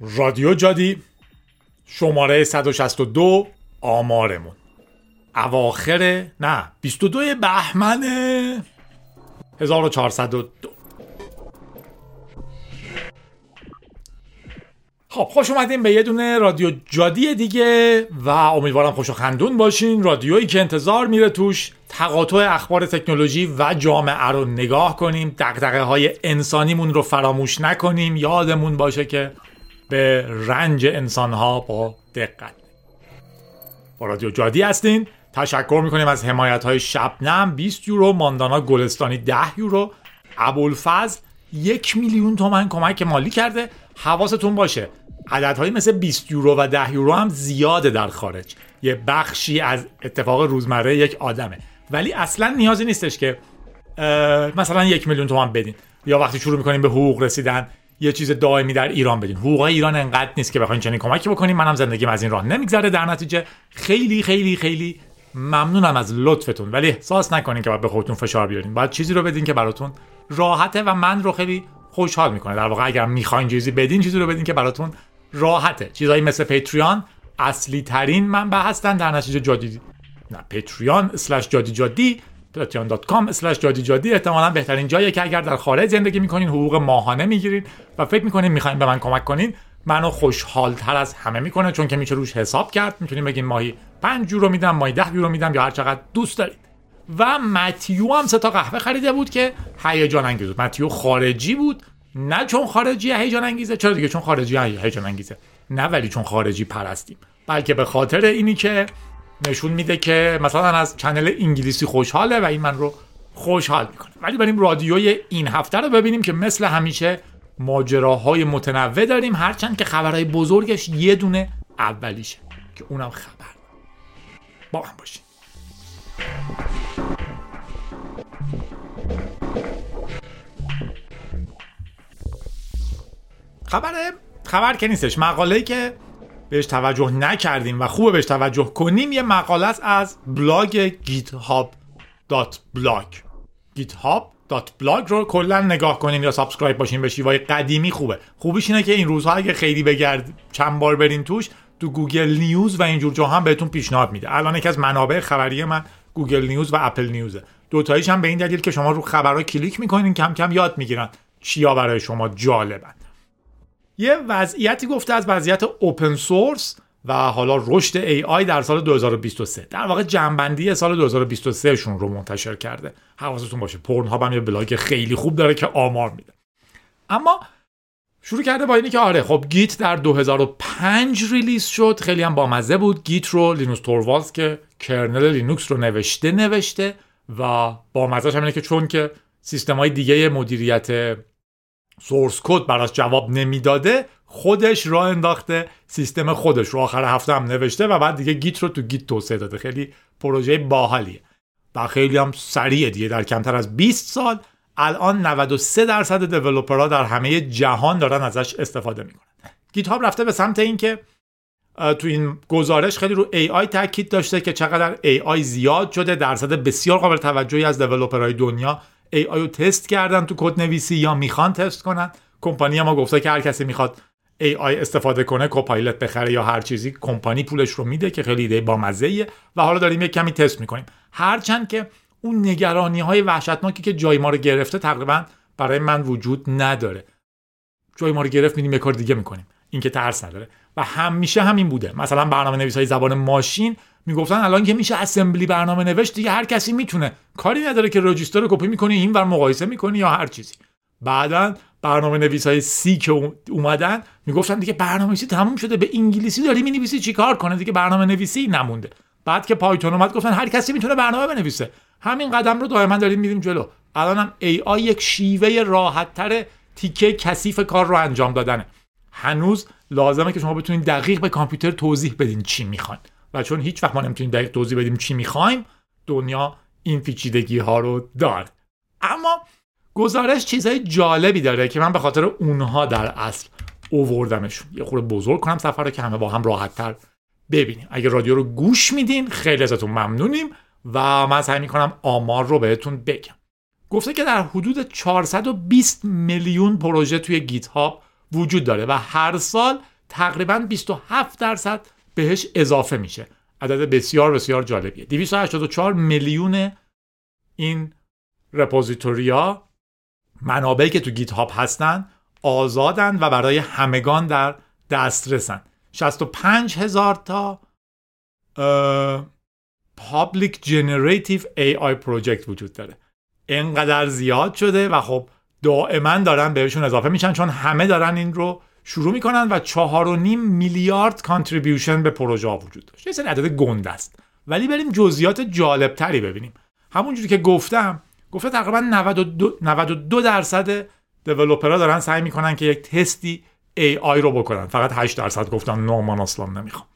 رادیو جادی شماره 162 آمارمون. اواخر نه 22 بهمن 1402 خب خوش اومدیم به یه دونه رادیو جادی دیگه و امیدوارم خوش و خندون باشین. رادیویی که انتظار میره توش تقاطع اخبار تکنولوژی و جامعه رو نگاه کنیم. دقدقه های انسانیمون رو فراموش نکنیم. یادمون باشه که به رنج انسانها با دقت. با رادیو جادی هستین. تشکر می‌کنیم از حمایت های شبنم. 20 یورو ماندانا گلستانی 10 یورو. ابوالفضل یک میلیون تومن کمک مالی کرده. حواستون باشه عددهایی مثل 20 یورو و 10 یورو هم زیاده در خارج. یه بخشی از اتفاق روزمره یک آدمه. ولی اصلا نیازی نیستش که مثلا یک میلیون تومن بدین. یا وقتی شروع می‌کنیم به حقوق رسیدن یه چیز دائمی در ایران بدین. حقوق ایران انقدر نیست که بخواین چنین کمکی بکنیم منم زندگیم از این راه نمیگذره. در نتیجه خیلی خیلی خیلی ممنونم از لطفتون. ولی احساس نکنین که باید به خودتون فشار بیارین. باید چیزی رو بدین که براتون راحته و من رو خیلی خوشحال می‌کنه. در واقع اگر می‌خواین چیزی بدین چیزی رو بدین که براتون راحته. چیزایی مثل پیتریان اصلی ترین منبع هستن. در نتیجه جادی نه پیتریان اسلش جادی جادی patreon.com جادی جادی احتمالا بهترین جاییه که اگر در خارج زندگی می‌کنین حقوق ماهانه می‌گیرین و فکر می‌کنین می‌خواین به من کمک کنین منو خوشحالتر از همه می‌کنه چون که میشه روش حساب کرد. می‌تونین بگین ماهی 5 یورو میدم ماهی 10 یورو میدم یا هر چقدر دوست دارید. و متیو هم سه تا قهوه خریده بود که هیجان انگیز بود. متیو خارجی بود نه چون خارجی هیجان انگیزه. چرا دیگه؟ چون خارجی هیجان انگیزه. نه ولی چون خارجی پرستیم. بلکه به خاطر اینی که نشون میده که مثلا از چنل انگلیسی خوشحاله و این من رو خوشحال می‌کنه. ولی بریم رادیوی این هفته رو ببینیم که مثل همیشه ماجراهای متنوع داریم هرچند که خبرهای بزرگش یه دونه اولیشه که اونم خبر. با هم باشیم. خبر خبر که نیستش مقاله که بهش توجه نکردیم و خوبه بهش توجه کنیم یه مقاله از blog github.blog github.blog رو کلا نگاه کنین یا subscribe باشین به شیوه‌ی قدیمی خوبه. خوبیش اینه که این روزها اگه خیلی وبگرد چند بار برین توش تو گوگل نیوز و اینجور جا هم بهتون پیشنهاد میده. الان یکی از منابع خبری من گوگل نیوز و اپل نیوزه. دوتاییش هم به این دلیل که شما رو خبرها کلیک می‌کنین کم کم یاد می‌گیرن چیا برای شما جالبن. یه وضعیتی گفته از وضعیت open source و حالا رشد AI در سال 2023 در واقع جمع‌بندی سال 2023 شون رو منتشر کرده. حواستون باشه. پورن‌هاب هم یه بلاگ خیلی خوب داره که آمار میده. اما شروع کرده با اینی که آره خب گیت در 2005 release شد. خیلی هم بامزه بود. گیت رو لینوس توروالز که kernel لینوکس رو نوشته نوشته و بامزهش همینه که چون که سیستم های دیگه مدیریت سورس کد براش جواب نمی‌داده خودش راه انداخته سیستم خودش رو آخر هفته هم نوشته و بعد دیگه گیت رو تو گیت توسعه داده. خیلی پروژه باحالیه. و خیلی هم سریع دیگه در کمتر از 20 سال. الان 93 درصد دیولپرها در همه جهان دارن ازش استفاده می‌کنن. گیت هاب رفته به سمت اینکه تو این گزارش خیلی رو AI تاکید داشته که چقدر AI زیاد شده درصد بسیار قابل توجهی از دیولپرهای دنیا AI رو تست کردن تو کد نویسی یا می‌خوان تست کنن. کمپانی ما گفته که هر کسی می‌خواد AI استفاده کنه Copilot بخره یا هر چیزی کمپانی پولش رو میده که خیلی ایده با مزه و حالا داریم یک کمی تست می‌کنیم. هرچند که اون نگرانی های وحشتناکی که جای ما رو گرفته تقریبا برای من وجود نداره. جای ما رو گرفت میدیم یه کار دیگه می‌کنیم. این که ترس نداره. و همیشه همین بوده. مثلا برنامه نویس های زبان ماشین می‌گفتن الان که میشه assembly برنامه نوشت دیگه هر کسی می‌تونه. کاری نداره که register رو کپی می‌کنی این ور مقایسه می‌کنی یا هر چیزی. بعدا برنامه نویس های سی که اومدن می‌گفتن دیگه برنامه نویسی تموم شده به انگلیسی داری می‌نویسی چیکار کنه؟ دیگه برنامه نویسی نمونده. بعد که پایتون اومد گفتن هر کسی می‌تونه برنامه بنویسه. همین قدم رو دائما داریم میریم جلو. الانم ای آی یک شیوه راحت تر تیکه کثیف کار رو انجام دادنه. هنوز لازمه که شما بتونید دقیق به کامپیوتر توضیح بدین چی می‌خواین. و چون هیچ وقت ما نمی‌تونیم دقیق توضیح بدیم چی می‌خوایم دنیا این پیچیدگی ها رو داره اما گزارش چیزهای جالبی داره که من به خاطر اونها در اصل اووردمشون. یه خورده بزرگ کنم سفر رو که همه با هم راحت تر ببینیم. اگه رادیو رو گوش میدین خیلی ازتون ممنونیم و من سعی می‌کنم آمار رو بهتون بگم. گفته که در حدود 420 میلیون پروژه توی گیت هاب وجود داره و هر سال تقریبا 27 درصد بهش اضافه میشه. عدد بسیار بسیار جالبیه. 284 میلیون این repository ا منابعی که تو GitHub هستن آزادن و برای همگان در دسترسن. 65 هزار تا public generative AI project وجود داره. انقدر زیاد شده و خب دائما دارن بهشون اضافه میشن چون همه دارن این رو شروع می‌کنن و چهار و نیم میلیارد contribution به پروژه ها وجود داشت. یه سری عدد گنده است. ولی بریم جزئیات جالب تری ببینیم. همونجوری که گفتم گفته تقریبا 92, 92 درصد developer ها دارن سعی می‌کنن که یک تستی AI رو بکنن. فقط 8 درصد گفتن no من اصلا نمی‌خوام.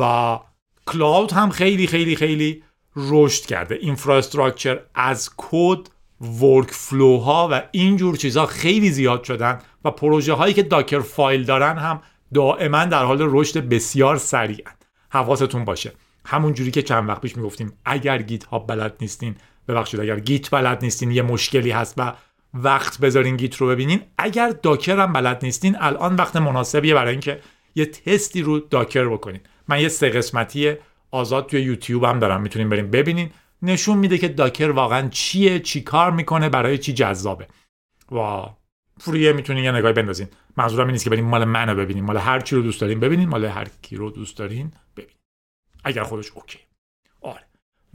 و cloud هم خیلی خیلی خیلی رشد کرده. infrastructure as code workflow ها و اینجور چیزها خیلی زیاد شدن و پروژه هایی که Dockerfile دارن هم دائما در حال رشد بسیار سریع حواستون باشه. همون جوری که چند وقت پیش می‌گفتیم اگر گیت ها بلد نیستین ببخشید اگر گیت بلد نیستین یه مشکلی هست و وقت بذارین گیت رو ببینین. اگر داکر هم بلد نیستین الان وقت مناسبیه برای اینکه یه تستی رو داکر بکنین. من یه سه قسمتی آزاد توی یوتیوب هم دارم. می‌تونین بریم ببینین. نشون میده که داکر واقعا چیه چی کار می‌کنه برای چی جذابه. و free ه می‌تونین یه نگاهی بندازین. منظورم این نیست که بریم مال منو ببینین. مال هر چی رو دوست دارین ببینین مال هر کی رو دوست دارین ببینین. اگر خودش OK. آره.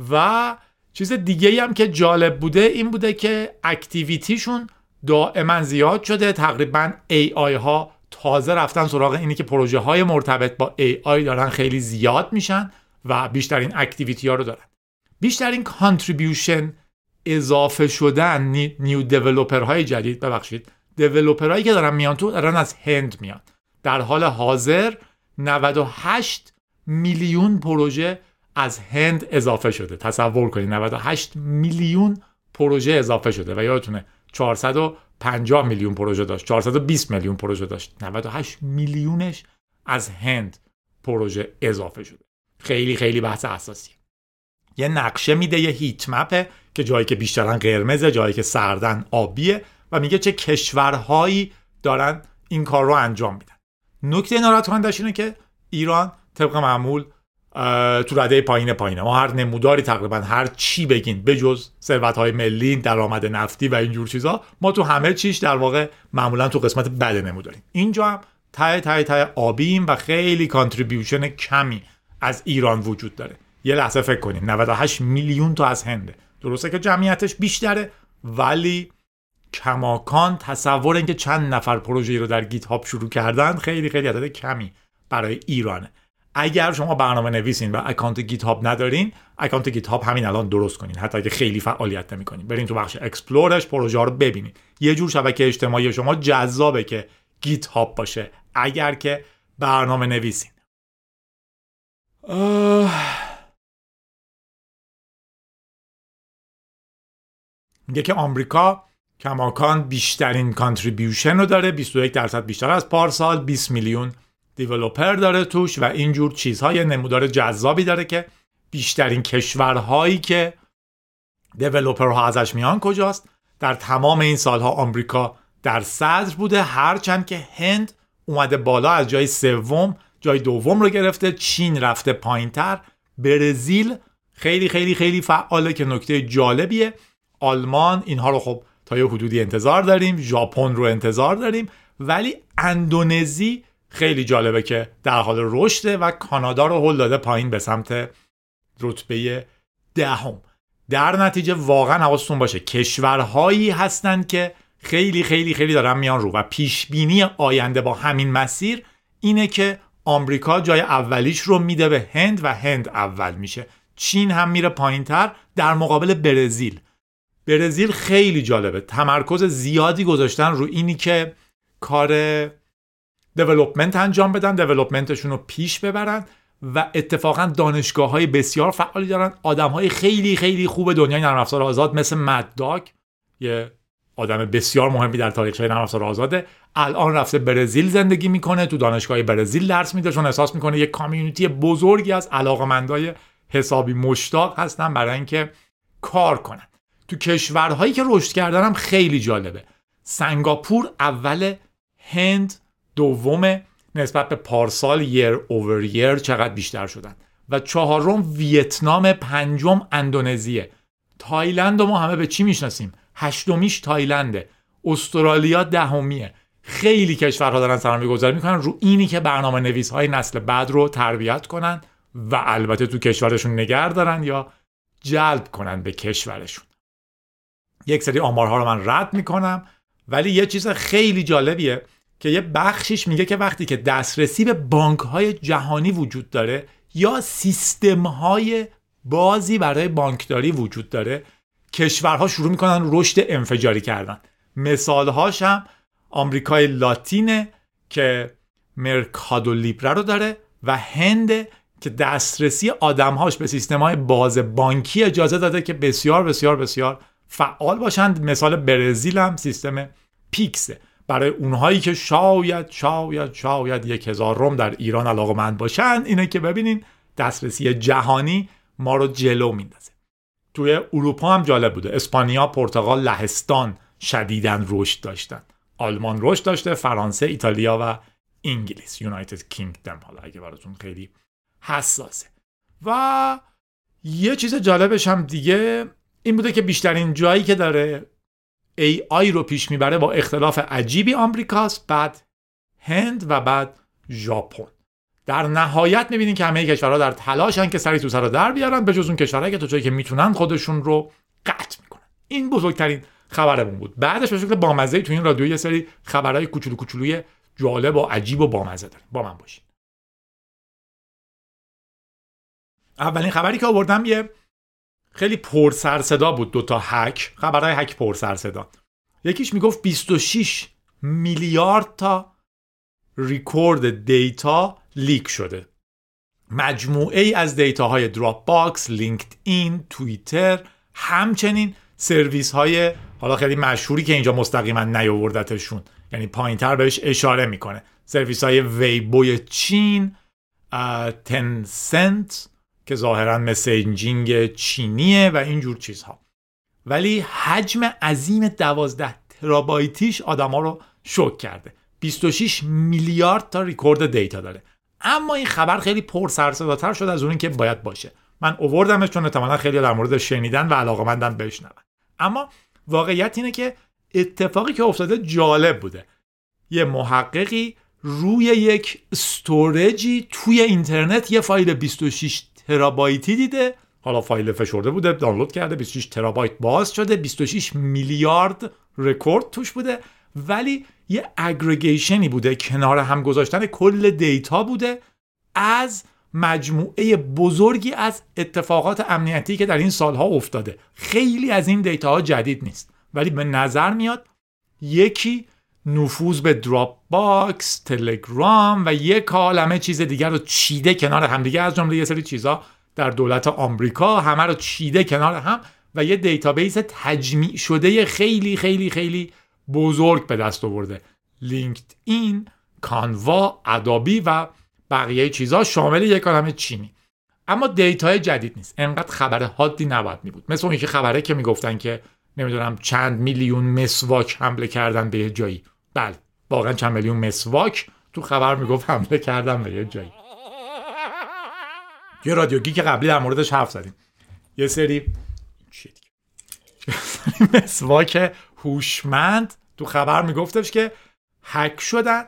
و چیز دیگه هم که جالب بوده این بوده که activity شون دائما زیاد شده. تقریبا AI ها تازه رفتن سراغ اینی که پروژه های مرتبط با AI دارن خیلی زیاد میشن و بیشترین activity ها رو دارن. بیشترین contribution اضافه شدن new developer های جدید ببخشید. developer هایی که دارن میان تو دارن از هند میان. در حال حاضر 98 میلیون پروژه از هند اضافه شده. تصور کنید 98 میلیون پروژه اضافه شده و یادتونه 450 میلیون پروژه داشت 420 میلیون پروژه داشت. 98 میلیونش از هند پروژه اضافه شده. خیلی خیلی بحث اساسی. یه نقشه میده یه هیت مپه که جایی که بیشترن قرمزه جایی که سردن آبیه و میگه چه کشورهایی دارن این کار رو انجام میدن. نکته ناراحت کنندش اینه که ایران طبق معمول تو رده پایین پایینه. ما هر نموداری تقریبا هر چی بگین بجز ثروت های ملی درآمد نفتی و اینجور چیزا ما تو همه چیش در واقع معمولا تو قسمت بد نموداریم. اینجا هم تای تای تای آبیم و خیلی contribution کمی از ایران وجود داره. یه لحظه فکر کنین. 98 میلیون تا از هنده. درسته که جمعیتش بیشتره ولی کماکان تصور اینکه چند نفر پروژه رو در GitHub شروع کردن خیلی خیلی عدد کمی برای ایرانه. اگر شما برنامه نویسین و account GitHub ندارین account GitHub همین الان درست کنین. حتی اگه خیلی فعالیت نمی‌کنین. برین تو بخش explore ش پروژه رو ببینین. یه جور شبکه اجتماعی شما جذابه که GitHub باشه. اگر که برنامه نویسین. میگه که آمریکا کماکان بیشترین contribution رو داره 21 درصد بیشتر از پارسال 20 میلیون developer داره توش و اینجور چیزهای نمودار جذابی داره که بیشترین کشورهایی که ها ازش میان کجاست؟ در تمام این سالها آمریکا در صدر بوده هرچند که هند اومده بالا از جای سوم جای دوم رو گرفته چین رفته پایینتر برزیل خیلی خیلی خیلی فعاله که نکته جالبیه. آلمان اینها رو خب تا یه حدودی انتظار داریم ژاپن رو انتظار داریم ولی اندونزی خیلی جالبه که در حال رشده و کانادا رو هل داده پایین به سمت رتبه دهم. در نتیجه واقعا حواستون باشه کشورهایی هستند که خیلی خیلی خیلی دارن میان رو و پیش بینی آینده با همین مسیر اینه که آمریکا جای اولیش رو میده به هند و هند اول میشه. چین هم میره پایینتر در مقابل برزیل. برزیل خیلی جالبه. تمرکز زیادی گذاشتن رو اینی که کار دیولپمنت انجام بدن دیولپمنتشون رو پیش ببرن و اتفاقا دانشگاه های بسیار فعالی دارن. آدم های خیلی خیلی خوب دنیای نرم افزار آزاد مثل مدداک یه آدم بسیار مهمی در تاریخ نرم افزار آزاده. الان رفته برزیل زندگی می‌کنه تو دانشگاه برزیل درس میده چون احساس می‌کنه یه کامیونیتی بزرگی از علاقمندای حسابی مشتاق هستن برای اینکه کار کنن. تو کشورهایی که رشد کردن هم خیلی جالبه. سنگاپور اول هند دوم نسبت به پارسال یر اوور یر چقدر بیشتر شدن. و چهارم ویتنام پنجم اندونزیه. تایلند ما همه به چی می‌شناسیم؟ هشتمیش تایلنده. استرالیا دهمیه. خیلی کشورها دارن سرمایه گذاری می‌کنن. رو اینی که برنامه نویس های نسل بعد رو تربیت کنن و البته تو کشورشون نگر دارن یا جلب کنن به کشورشون. یک سری آمارها رو من رد می‌کنم. ولی یه چیز خیلی جالبیه که یه بخشیش میگه که وقتی که دسترسی به بانک های جهانی وجود داره یا سیستم های بازی برای بانکداری وجود داره کشورها شروع می‌کنن رشد انفجاری کردن. مثالهاش هم آمریکای لاتینه که مرکادو لیبره رو داره و هند که دسترسی آدمهاش به سیستم های باز بانکی اجازه داده که بسیار بسیار بسیار فعال باشند. مثال برزیل هم سیستم پیکسه برای اونهایی که شاید شاید شاید یک هزار روم در ایران علاقمند باشند اینه که ببینین دسترسی جهانی ما رو جلو میندازه. توی اروپا هم جالب بوده. اسپانیا پرتغال لهستان شدیدن رشد داشتن. آلمان رشد داشته فرانسه ایتالیا و انگلیس. یونایتد کینگدم. حالا اگه براتون خیلی حساسه. و یه چیز جالبش هم دیگه این بوده که بیشترین جایی که داره AI رو پیش می‌بره با اختلاف عجیبی آمریکاست بعد هند و بعد ژاپن. در نهایت می‌بینین که همه کشورها در تلاشن که سری تو سر در بیارن به جز اون کشورهایی که تو جایی که می‌تونن خودشون رو قطع می‌کنن. این بزرگترین خبرمون بود. بعدش به شکل بامزه تو این رادیو یه سری خبرهای کوچولو کوچولوی جالب و عجیب و بامزه داریم با من باشین. اولین خبری که آوردم یه خیلی پر سر صدا بود دوتا هک. خبرهای هک پر سر صدا. یکیش می‌گفت 26 میلیارد تا record data leak شده. مجموعه ای از data های Dropbox، LinkedIn، Twitter همچنین سرویس های حالا خیلی مشهوری که اینجا مستقیما نیاوردتشون. یعنی پایینتر بهش اشاره می‌کنه. سرویس های Weibo ی چین تنسنت که ظاهرا مسنجینگ چینیه و اینجور چیزها. ولی حجم عظیم دوازده ترابایتیش آدما رو شوک کرده. 26 میلیارد تا ریکورد دیتا داره. اما این خبر خیلی پر سر شد از اون که باید باشه. من اووردمش چون احتمالا خیلی در مورد شنیدن و علاقمندن بشنون. اما واقعیت اینه که اتفاقی که افتاده جالب بوده. یه محققی روی یک storage ی توی اینترنت یه فایل 26 ترابایتی دیده. حالا فایل فشرده بوده دانلود کرده 26 ترابایت باز شده 26 میلیارد رکورد توش بوده. ولی یه aggregation ی بوده کنار هم گذاشتن کل data بوده. از مجموعه بزرگی از اتفاقات امنیتی که در این سالها افتاده. خیلی از این data ها جدید نیست. ولی به نظر میاد یکی نفوذ به Dropbox تلگرام و یک عالمه چیز دیگر رو چیده کنار همدیگه از جمله یه سری چیزا در دولت آمریکا همه رو چیده کنار هم و یه database تجمیع شده خیلی خیلی خیلی بزرگ به دست آورده. LinkedIn Canva Adobe و بقیه چیزها شامل یک عالمه چینی. اما data ی جدید نیست. انقدر خبر حادی نباید می بود مثل اون که خبره که می‌گفتن که نمی‌دونم چند میلیون مسواک حمله کردن به جایی. بله واقعا چند میلیون مسواک تو خبر می‌گفت حمله کردن به یه جایی. یه رادیوگی که قبلی در موردش حرف زدیم. یه سری مسواک هوشمند تو خبر میگفتش که هک شدن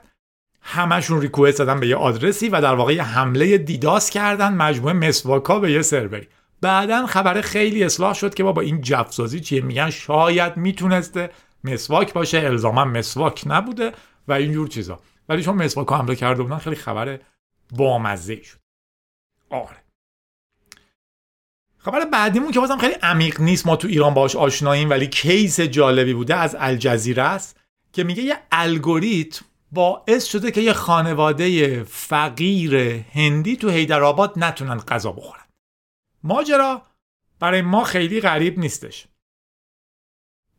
همشون ریکوست زدن به یه آدرسی و در واقع حمله دیداس کردن مجموعه مسواکا به یه سروری بعدا خبر خیلی اصلاح شد که با با این جفسازی چیه؟ میگن شاید می‌تونسته مسواک باشه الزاما مسواک نبوده و اینجور چیزا. ولی چون مسواک حمله کرده بودن خیلی خبر بامزه شد. آره. خبر بعدیمون که بازم خیلی عمیق نیست ما تو ایران باش آشناییم ولی کیس جالبی بوده از الجزیره است که میگه یه الگوریتم باعث شده که یه خانواده فقیر هندی تو هیدرآباد نتونن غذا بخورن. ماجرا برای ما خیلی غریب نیستش.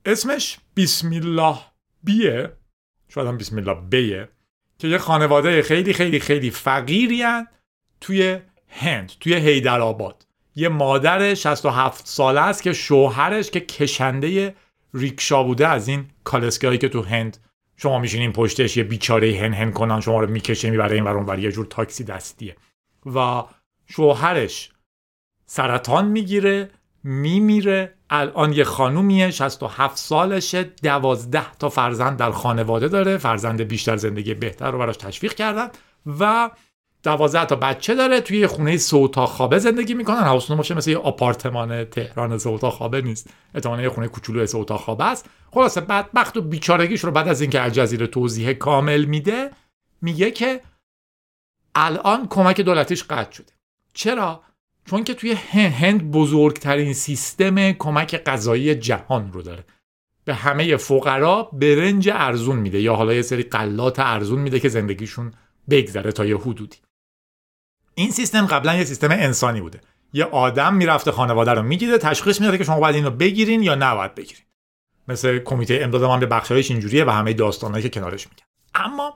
اسمش بسم الله بیه. شاید هم بسم الله بیه. که یه خانواده خیلی خیلی خیلی فقیری توی هند توی هیدرآباد یه مادر 67 ساله است که شوهرش که کشنده ریکشا بوده از این کالسکه که تو هند. شما میشینین پشتش یه بیچاره هن هن کنن شما رو می‌کشه می‌بره این ورون یه جور تاکسی دستیه. و شوهرش سرطان می‌گیره میمیره الان یه خانومیه 67 سالشه دوازده تا فرزند در خانواده داره فرزند بیشتر زندگی بهتر رو براش تشویق کردن و دوازده تا بچه داره توی یه خونه سوتا خوابه زندگی می‌کنن. حواستون باشه مثل یه آپارتمان تهران سوتا خوابه نیست. احتمالاً یه خونه کوچولو سوتا خوابه است. خلاصه بدبخت و بیچارگیش رو بعد از اینکه الجزیره توضیح کامل میده میگه که الان کمک دولتیش قطع شده. چرا؟ چون که توی هند بزرگترین سیستم کمک غذایی جهان رو داره. به همه فقرا برنج ارزون میده یا حالا یه سری قلات ارزون میده که زندگیشون بگذره تا یه حدودی. این سیستم قبلا یه سیستم انسانی بوده. یه آدم می‌رفته خانواده رو می‌گیره تشخیص می‌داده که شما باید اینو بگیرین یا نباید بگیرین. مثل کمیته امداد من به بخشایش اینجوریه و همه داستانهایی که کنارش میگن. اما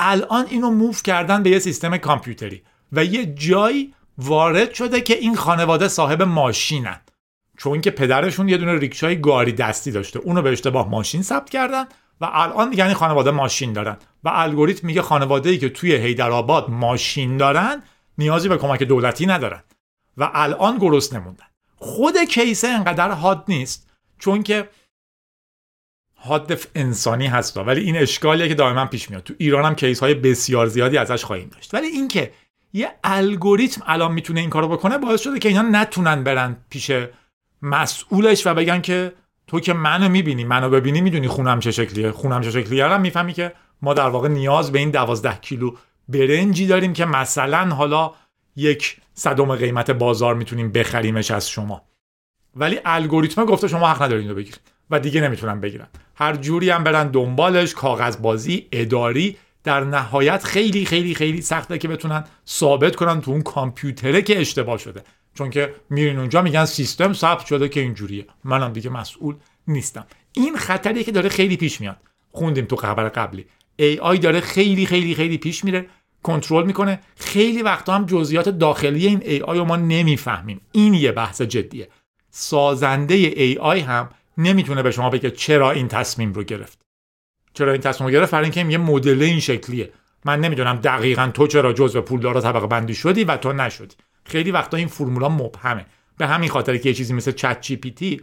الان اینو موف کردن به یه سیستم کامپیوتری و یه جایی وارد شده که این خانواده صاحب ماشینن. چون که پدرشون یه دونه ریکشای گاری دستی داشته. اونو به اشتباه ماشین ثبت کردن و الان یعنی خانواده ماشین دارن. و الگوریتم میگه خانواده ای که توی هیدرآباد ماشین دارن نیازی به کمک دولتی ندارن. و الان گرست نموندن خود کیسه انقدر حاد نیست چون که حاد انسانی هست ولی این اشکالیه که دائما پیش میاد. تو ایران هم کیس های بسیار زیادی ازش خواهیم داشت. ولی اینکه یه الگوریتم الان می‌تونه این کارو بکنه باعث شده که اینا نتونن برن پیش مسئولش و بگن که تو که منو می‌بینی منو ببینی می‌دونی خونم چه شکلیه. خونم چه شکلیه. هم می‌فهمی که ما در واقع نیاز به این دوازده کیلو برنجی داریم که مثلا حالا یک صدم قیمت بازار می‌تونیم بخریمش از شما. ولی الگوریتم گفته شما حق ندارین رو بگیرید و دیگه نمی‌تونن بگیرن. هر جوری هم برن دنبالش کاغذ بازی اداری در نهایت خیلی خیلی خیلی سخته که بتونن ثابت کنن تو اون کامپیوتره که اشتباه شده. چون که میرین اونجا میگن سیستم ثبت شده که اینجوریه. منم دیگه مسئول نیستم. این خطریه که داره خیلی پیش میاد. خوندیم تو خبر قبلی. AI داره خیلی خیلی خیلی پیش میره. کنترل می‌کنه. خیلی وقتا هم جزئیات داخلی این AI رو ما نمی‌فهمیم. این یه بحث جدیه. سازنده AI هم نمی‌تونه به شما بگه چرا این تصمیم رو گرفت. چرا این تصمیم گرفت؟ برای اینکه یه مدل این شکلیه. من نمی‌دونم دقیقا تو چرا جزء پولدار طبقه بندی شدی و تو نشدی. خیلی وقتا این فرمولا مبهمه. به همین خاطر که یه چیزی مثل چت جی پی تی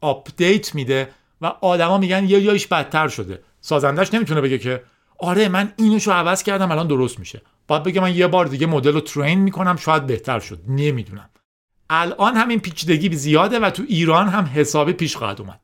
update میده و آدما میگن یه جایش بدتر شده. سازندش نمی‌تونه بگه که آره من اینجاشو عوض کردم الان درست میشه. باید بگه من یه بار دیگه مدل رو train می‌کنم شاید بهتر شد. نمی‌دونم. الان همین پیچیدگی زیاده و تو ایران هم حسابی پیش خواهد اومد.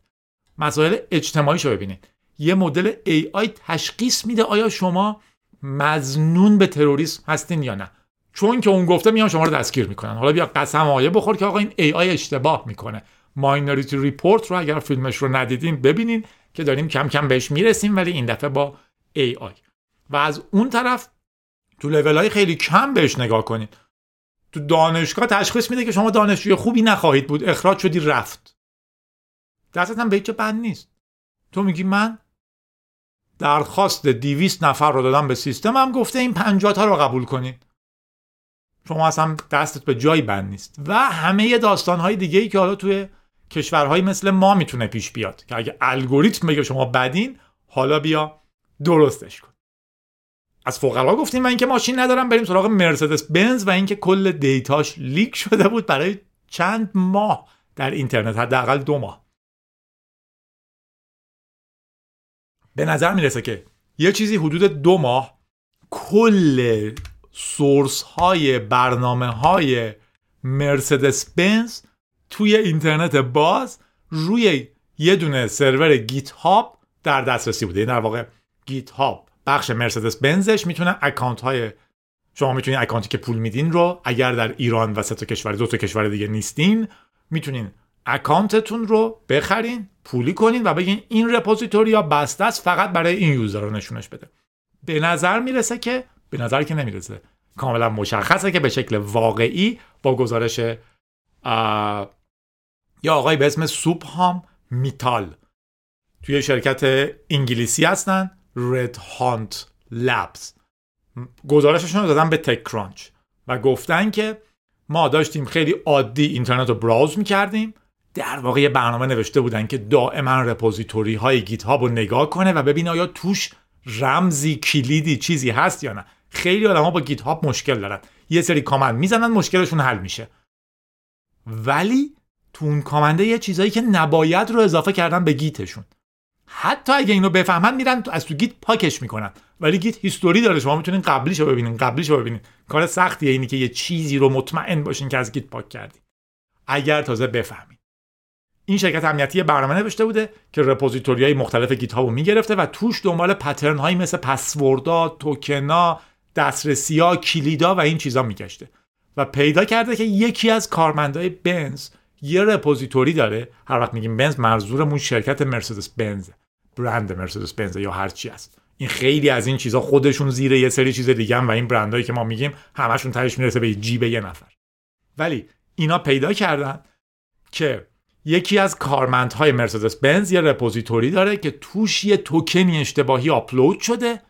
مسائل اجتماعی رو ببینید. یه مدل AI تشخیص میده آیا شما مزنون به تروریسم هستین یا نه. چون که اون گفته میان شما رو دستگیر می‌کنن. حالا بیا قسم آیه بخور که آقا این AI اشتباه می‌کنه. Minority Report رو اگر فیلمش رو ندیدین ببینین که داریم کم کم بهش می‌رسیم ولی این دفعه با AI و از اون طرف تو لیول های خیلی کم بهش نگاه کنید تو دانشگاه تشخیص میده که شما دانشجوی خوبی نخواهید بود. اخراج شدی رفت. دستت هم به بند نیست. تو میگی من درخواست دویست نفر رو دادم به سیستم هم گفته این 50 تا رو قبول کنید شما اصلا دستت به جایی بند نیست. و همه داستان های دیگه ای که حالا توی کشورهایی مثل ما می‌تونه پیش بیاد که اگه الگوریتم بگه شما بدین حالا بیا درستش کن. از فقرا گفتیم من اینکه ماشین ندارم بریم سراغ مرسدس بنز و اینکه کل دیتاش لیک شده بود برای چند ماه در اینترنت حداقل دو ماه. به نظر می‌رسه که یه چیزی حدود دو ماه کل source های برنامه های مرسدس بنز توی اینترنت باز روی یه دونه سرور GitHub در دسترسی بوده. در واقع GitHub بخش مرسدس بنزش می‌تونه account های شما می‌تونین account ی که پول میدین رو اگر در ایران و سه کشور دو تا کشور دیگه نیستین می‌تونین account تون رو بخرین پولی کنین و بگین این repository یا بسته است فقط برای این user رو نشونش بده. به نظر می‌رسه که به نظر که نمی‌رسه. کاملا مشخصه که به شکل واقعی با گزارش یه آقای به اسم Shubham Mittal توی شرکت انگلیسی هستن RedHunt Labs گزارششون رو دادن به TechCrunch و گفتن که ما داشتیم خیلی عادی اینترنت رو browse می‌کردیم. در واقع برنامه نوشته بودن که دائما repository های GitHub رو نگاه کنه و ببینه آیا توش رمزی کلیدی چیزی هست یا نه. خیلی آدما با GitHub مشکل دارن. یه سری command می‌زنن مشکلشون حل میشه. ولی تو اون command ه یه چیزایی که نباید رو اضافه کردن به Git شون. حتی اگه اینو بفهمن میرن از تو Git پاکش می‌کنن. ولی Git history داره. شما می‌تونین قبلیش رو ببینین قبلیش رو ببینین. کار سختیه اینی که یه چیزی رو مطمئن باشین که از Git پاک کردین اگر تازه بفهمین این شرکت امنیتی برنامه نوشته بوده که repository های مختلف Git ها رو می‌گرفته و توش دنبال pattern هایی مثل password ا، token ا، دسترسی ها، کلیدا و این چیزا میگشته و پیدا کرده که یکی از کارمندای بنز یه repository داره. هر وقت میگیم بنز منظورمون شرکت مرسدس بنز برند مرسدس بنز یا هر چی است این خیلی از این چیزا خودشون زیر یه سری چیز دیگه هم و این برندهایی که ما میگیم همشون تهش می‌رسه به جیب یه نفر. ولی اینا پیدا کردن که یکی از کارمندهای مرسدس بنز یه repository داره که توش یه توکنی اشتباهی آپلود شده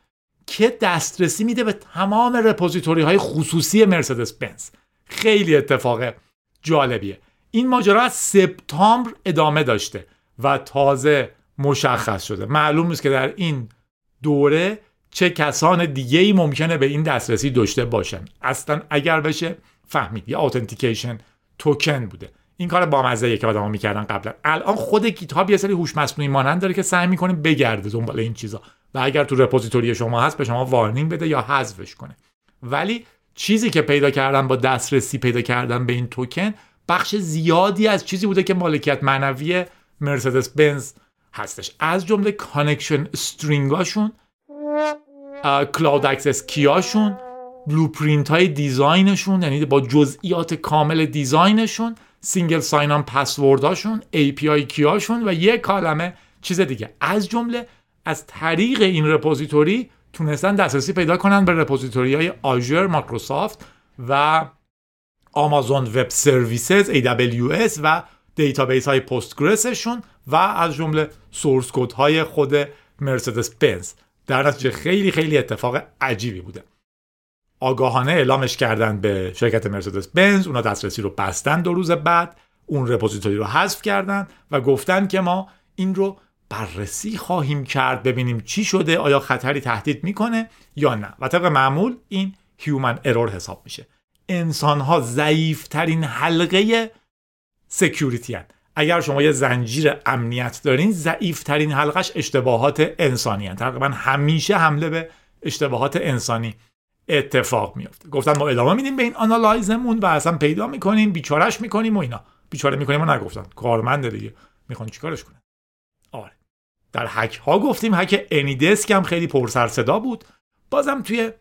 که دسترسی میده به تمام repository های خصوصی مرسدس بنز خیلی اتفاق جالبیه. این ماجرا از سپتامبر ادامه داشته و تازه مشخص شده. معلوم نیست که در این دوره چه کسان دیگه ای ممکنه به این دسترسی داشته باشن. اصلا اگر بشه فهمید. یه authentication token بوده. این کار بامزه که آدما می‌کردن قبلا. الان خود Git یه سری هوش مصنوعی مانند داره که سعی می‌کنه بگرده دنبال این چیزا. و اگر تو repository شما هست به شما warning بده یا حذفش کنه. ولی چیزی که پیدا کردن با دسترسی پیدا کردن به این توکن بخش زیادی از چیزی بوده که مالکیت معنوی مرسدس بنز هستش. از جمله connection string اشون cloud access key اشون blueprint های design شون یعنی با جزئیات کامل design شون single sign-on password اشون API key اشون و یک عالمه چیز دیگه. از جمله از طریق این repository تونستن دسترسی پیدا کنن به repository های Azure مایکروسافت و Amazon Web Services AWS و database های Postgres شون و از جمله source code های خود مرسدس بنز. در نتیجه خیلی خیلی اتفاق عجیبی بوده. آگاهانه اعلامش کردن به شرکت مرسدس بنز اونا دسترسی رو بستن دو روز بعد اون repository رو حذف کردن و گفتن که ما این رو بررسی خواهیم کرد ببینیم چی شده آیا خطری تهدید می‌کنه یا نه و طبق معمول این human error حساب میشه انسان ها ضعیفترین حلقه security هن. اگر شما یه زنجیر امنیت دارین ضعیفترین حلقش اشتباهات انسانی هن. تقریبا همیشه حمله به اشتباهات انسانی اتفاق میفته گفتن ما ادامه میدیم به این analyze مون و اصلا پیدا می‌کنیم بیچارش می‌کنیم و اینا. بیچاره می‌کنیم و نگفتن. کارمنده دیگه. می‌خوان چیکارش کنن؟ آره. در هک ها گفتیم هک انیدسک هم خیلی پرسر صدا بود. بازم توی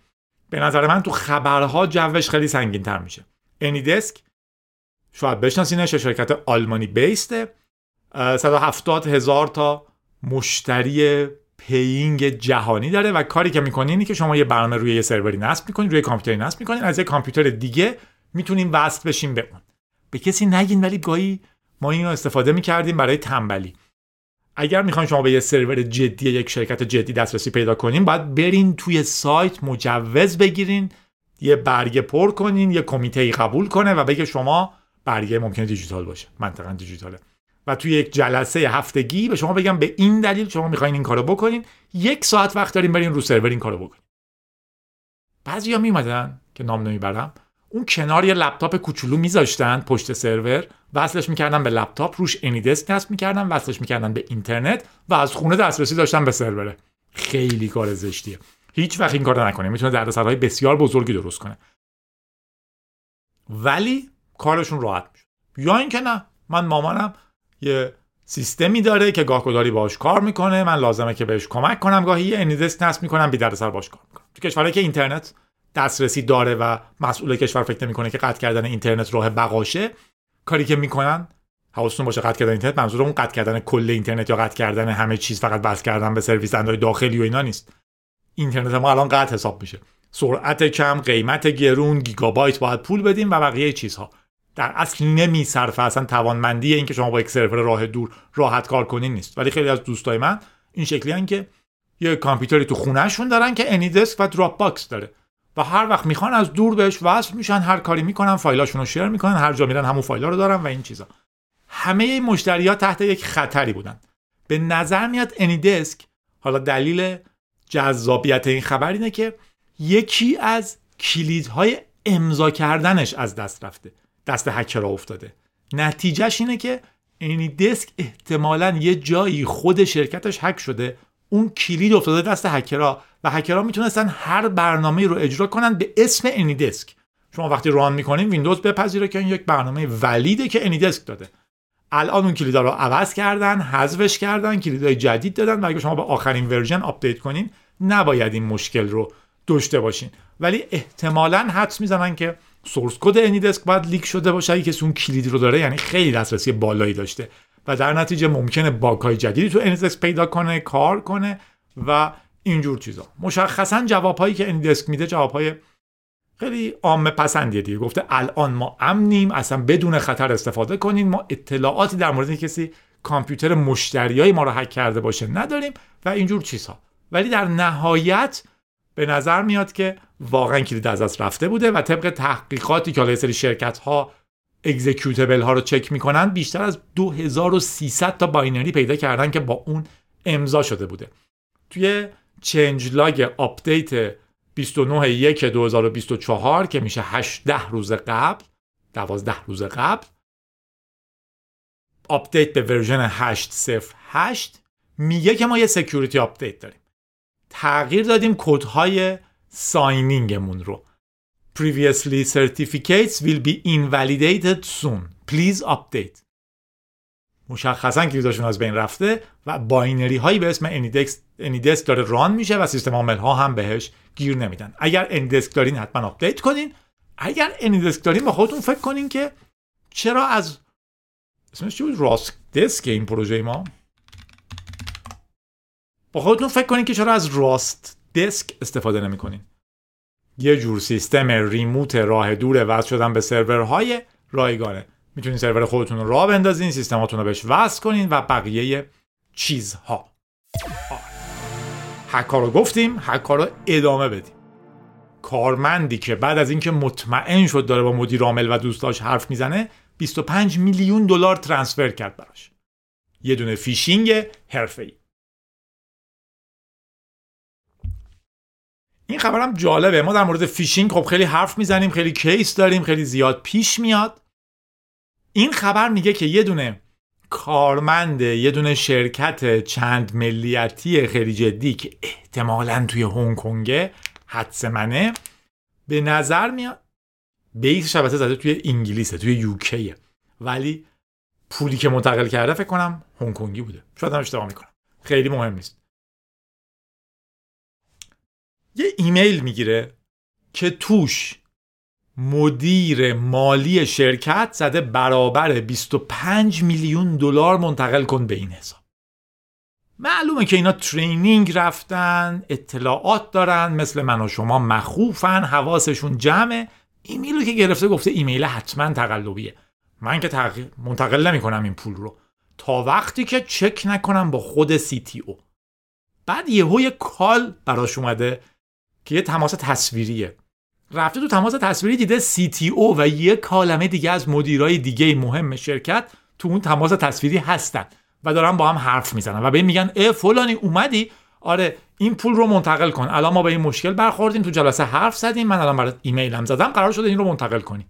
به نظر من تو خبرها جوش خیلی سنگین تر میشه. انیدسک شاید بشناسینش شرکت آلمانی بیسته 170 هزار تا مشتری پیینگ جهانی داره و کاری که می‌کنین اینه که شما یه برنامه روی یه سروری نصب می‌کنین روی کامپیوتری نصب می‌کنین از یه کامپیوتر دیگه می‌تونین وصل بشین به اون. به کسی نگین ولی گاهی ما اینو استفاده می‌کردیم برای تنبلی. اگر می‌خواین شما به یه سرور جدی یک شرکت جدی دسترسی پیدا کنین باید برین توی سایت مجوز بگیرین یه برگه پر کنین یه کمیته قبول کنه و بگه شما برگه ممکنه دیجیتال باشه. منطقا دیجیتاله. و توی یک جلسه هفتگی به شما بگم به این دلیل شما می‌خواین این کارو بکنین. یک ساعت وقت دارین برین رو سرور این کارو بکنین. بعضیا میمدن که نام نمی‌برم. اون کنار یه لپتاپ کوچولو میذاشتن پشت سرور وصلش می‌کردن به لپتاپ. روش انیدسک نصب می‌کردن وصلش می‌کردن به اینترنت و از خونه دسترسی داشتن به سروره خیلی کار زشتیه. هیچ وقت این کار نکنه. می‌تونه دردسرهای بسیار بزرگی درست کنه. ولی کارشون راحت میشه. یا اینکه نه من مامانم یه سیستمی داره که گاه گداری باش کار می‌کنه. من لازمه که بهش کمک کنم. گاهی یه انیدسک نصب می‌کنم بی دردسر باش کار می‌کنم. تو کشورهایی که اینترنت دسترسی داره و مسئول کشور فکر نمی‌کنه که قطع کردن اینترنت راه بقاشه کاری که می‌کنن حواستون باشه قطع کردن اینترنت منظور اون قطع کردن کل اینترنت یا قطع کردن همه چیز فقط بس کردن به سرویس اندای داخلی و اینا نیست. اینترنت ما الان قطع حساب میشه. سرعت کم قیمت گرون گیگابایت باید پول بدیم و بقیه چیزها. در اصل نمیصرفه اصلا توانمندی این که شما با یک سرور راه دور راحت کار کنین نیست. ولی خیلی از دوستای من این شکلی که یه کامپیوتری تو خونهشون دارن که AnyDesk و Dropbox داره. و هر وقت می‌خوان از دور بهش وصل میشن هر کاری می‌کنن فایلاشون رو share می‌کنن هر جا میرن همون فایلا رو دارن و این چیزا. همه این مشتری ها تحت یک خطری بودن. به نظر میاد AnyDesk حالا دلیل جذابیت این خبر اینه که یکی از کلیدهای امضا کردنش از دست رفته. دست هکرها افتاده. نتیجهش اینه که AnyDesk احتمالا یه جایی خود شرکتش هک شده. اون کلید افتاده دست هکرها و هکرها می‌تونستن هر برنامه رو اجرا کنن به اسم AnyDesk شما وقتی run می‌کنین ویندوز بپذیره که این یک برنامه valid ه که AnyDesk داده. الان اون کلیدا رو عوض کردن حذفش کردن کلیدای جدید دادن و اگه شما با آخرین version update کنین نباید این مشکل رو داشته باشین. ولی احتمالا حدس می‌زنن که سورس کد انیدسک باید لیک شده باشه. اگه کسی اون کلید رو داره یعنی خیلی دسترسی بالایی داشته. و در نتیجه ممکنه باگ های جدیدی تو انیدسک پیدا کنه کار کنه و اینجور چیزا. مشخصا جوابهایی که انیدسک میده جوابهای خیلی عامه پسندیه دیگه. گفته الان ما امنیم اصلا بدون خطر استفاده کنین. ما اطلاعاتی در مورد کسی کامپیوتر مشتریای ما رو هک کرده باشه نداریم و اینجور چیزها. ولی در نهایت به نظر میاد که واقعا کلید از دست رفته بوده و طبق تحقیقاتی که حالا سری شرکت ها executable ها رو چک می‌کنن بیشتر از 2300 تا binary پیدا کردن که با اون امضا شده بوده. توی change log update 29 1 2024 که میشه 18 روز قبل 12 روز قبل update به version 8.08 میگه که ما یه security update داریم. تغییر دادیم کدهای signing مون رو. Previously certificates will be invalidated soon. Please update. مشخصا کلیداشون از بین رفته و binary هایی به اسم AnyDesk داره run میشه و سیستم عامل ها هم بهش گیر نمیدن. اگر AnyDesk دارین حتما update کنین. اگر AnyDesk دارین با خودتون فکر کنین که چرا از اسمش چی بود؟ راست دسک این پروژه ما. با خودتون فکر کنین که چرا از راست دسک استفاده نمی‌کنین. یه جور سیستم ریموت راه دور وصل شدن به سرورهای رایگانه. می‌تونین سرور خودتون رو راه بندازین سیستماتون رو بهش وصل کنین و بقیه چیزها. حکا رو گفتیم حکا رو ادامه بدیم. کارمندی که بعد از اینکه مطمئن شد داره با مدیر عامل و دوستاش حرف می‌زنه 25 میلیون دلار transfer کرد براش. یه دونه فیشینگ حرفه‌ای. این خبرم جالبه. ما در مورد فیشینگ خب خیلی حرف می‌زنیم خیلی case داریم خیلی زیاد پیش میاد. این خبر میگه که یه دونه کارمند یه دونه شرکت چند ملیتی خیلی جدی که احتمالا توی هنگ کنگه حدس منه به نظر میاد بیس شبکه زده توی انگلیسه توی یوکیه ولی پولی که منتقل کرده فکر کنم هنگ کنگی بوده. شاید هم اشتباه می‌کنم. خیلی مهم نیست. یه ایمیل می‌گیره که توش مدیر مالی شرکت زده برابر 25 میلیون دلار منتقل کن به این حساب. معلومه که اینا ترینینگ رفتن اطلاعات دارن مثل من و شما مخوفن حواسشون جمعه. ایمیل رو که گرفته گفته ایمیل حتما تقلبیه. من که تغییر منتقل نمی کنم این پول رو. تا وقتی که چک نکنم با خود CTO بعد یهو یه call براش اومده که یه تماس تصویریه. رفته تو تماس تصویری دیده او و یه عالمه دیگه از مدیرای دیگه مهم شرکت تو اون تماس تصویری هستن و دارن با هم حرف می‌زنن و به این میگن اه فلانی اومدی؟ آره این پول رو منتقل کن. الان ما به این مشکل برخوردیم تو جلسه حرف زدیم من الان برات ایمیلم زدم قرار شده این رو منتقل کنی.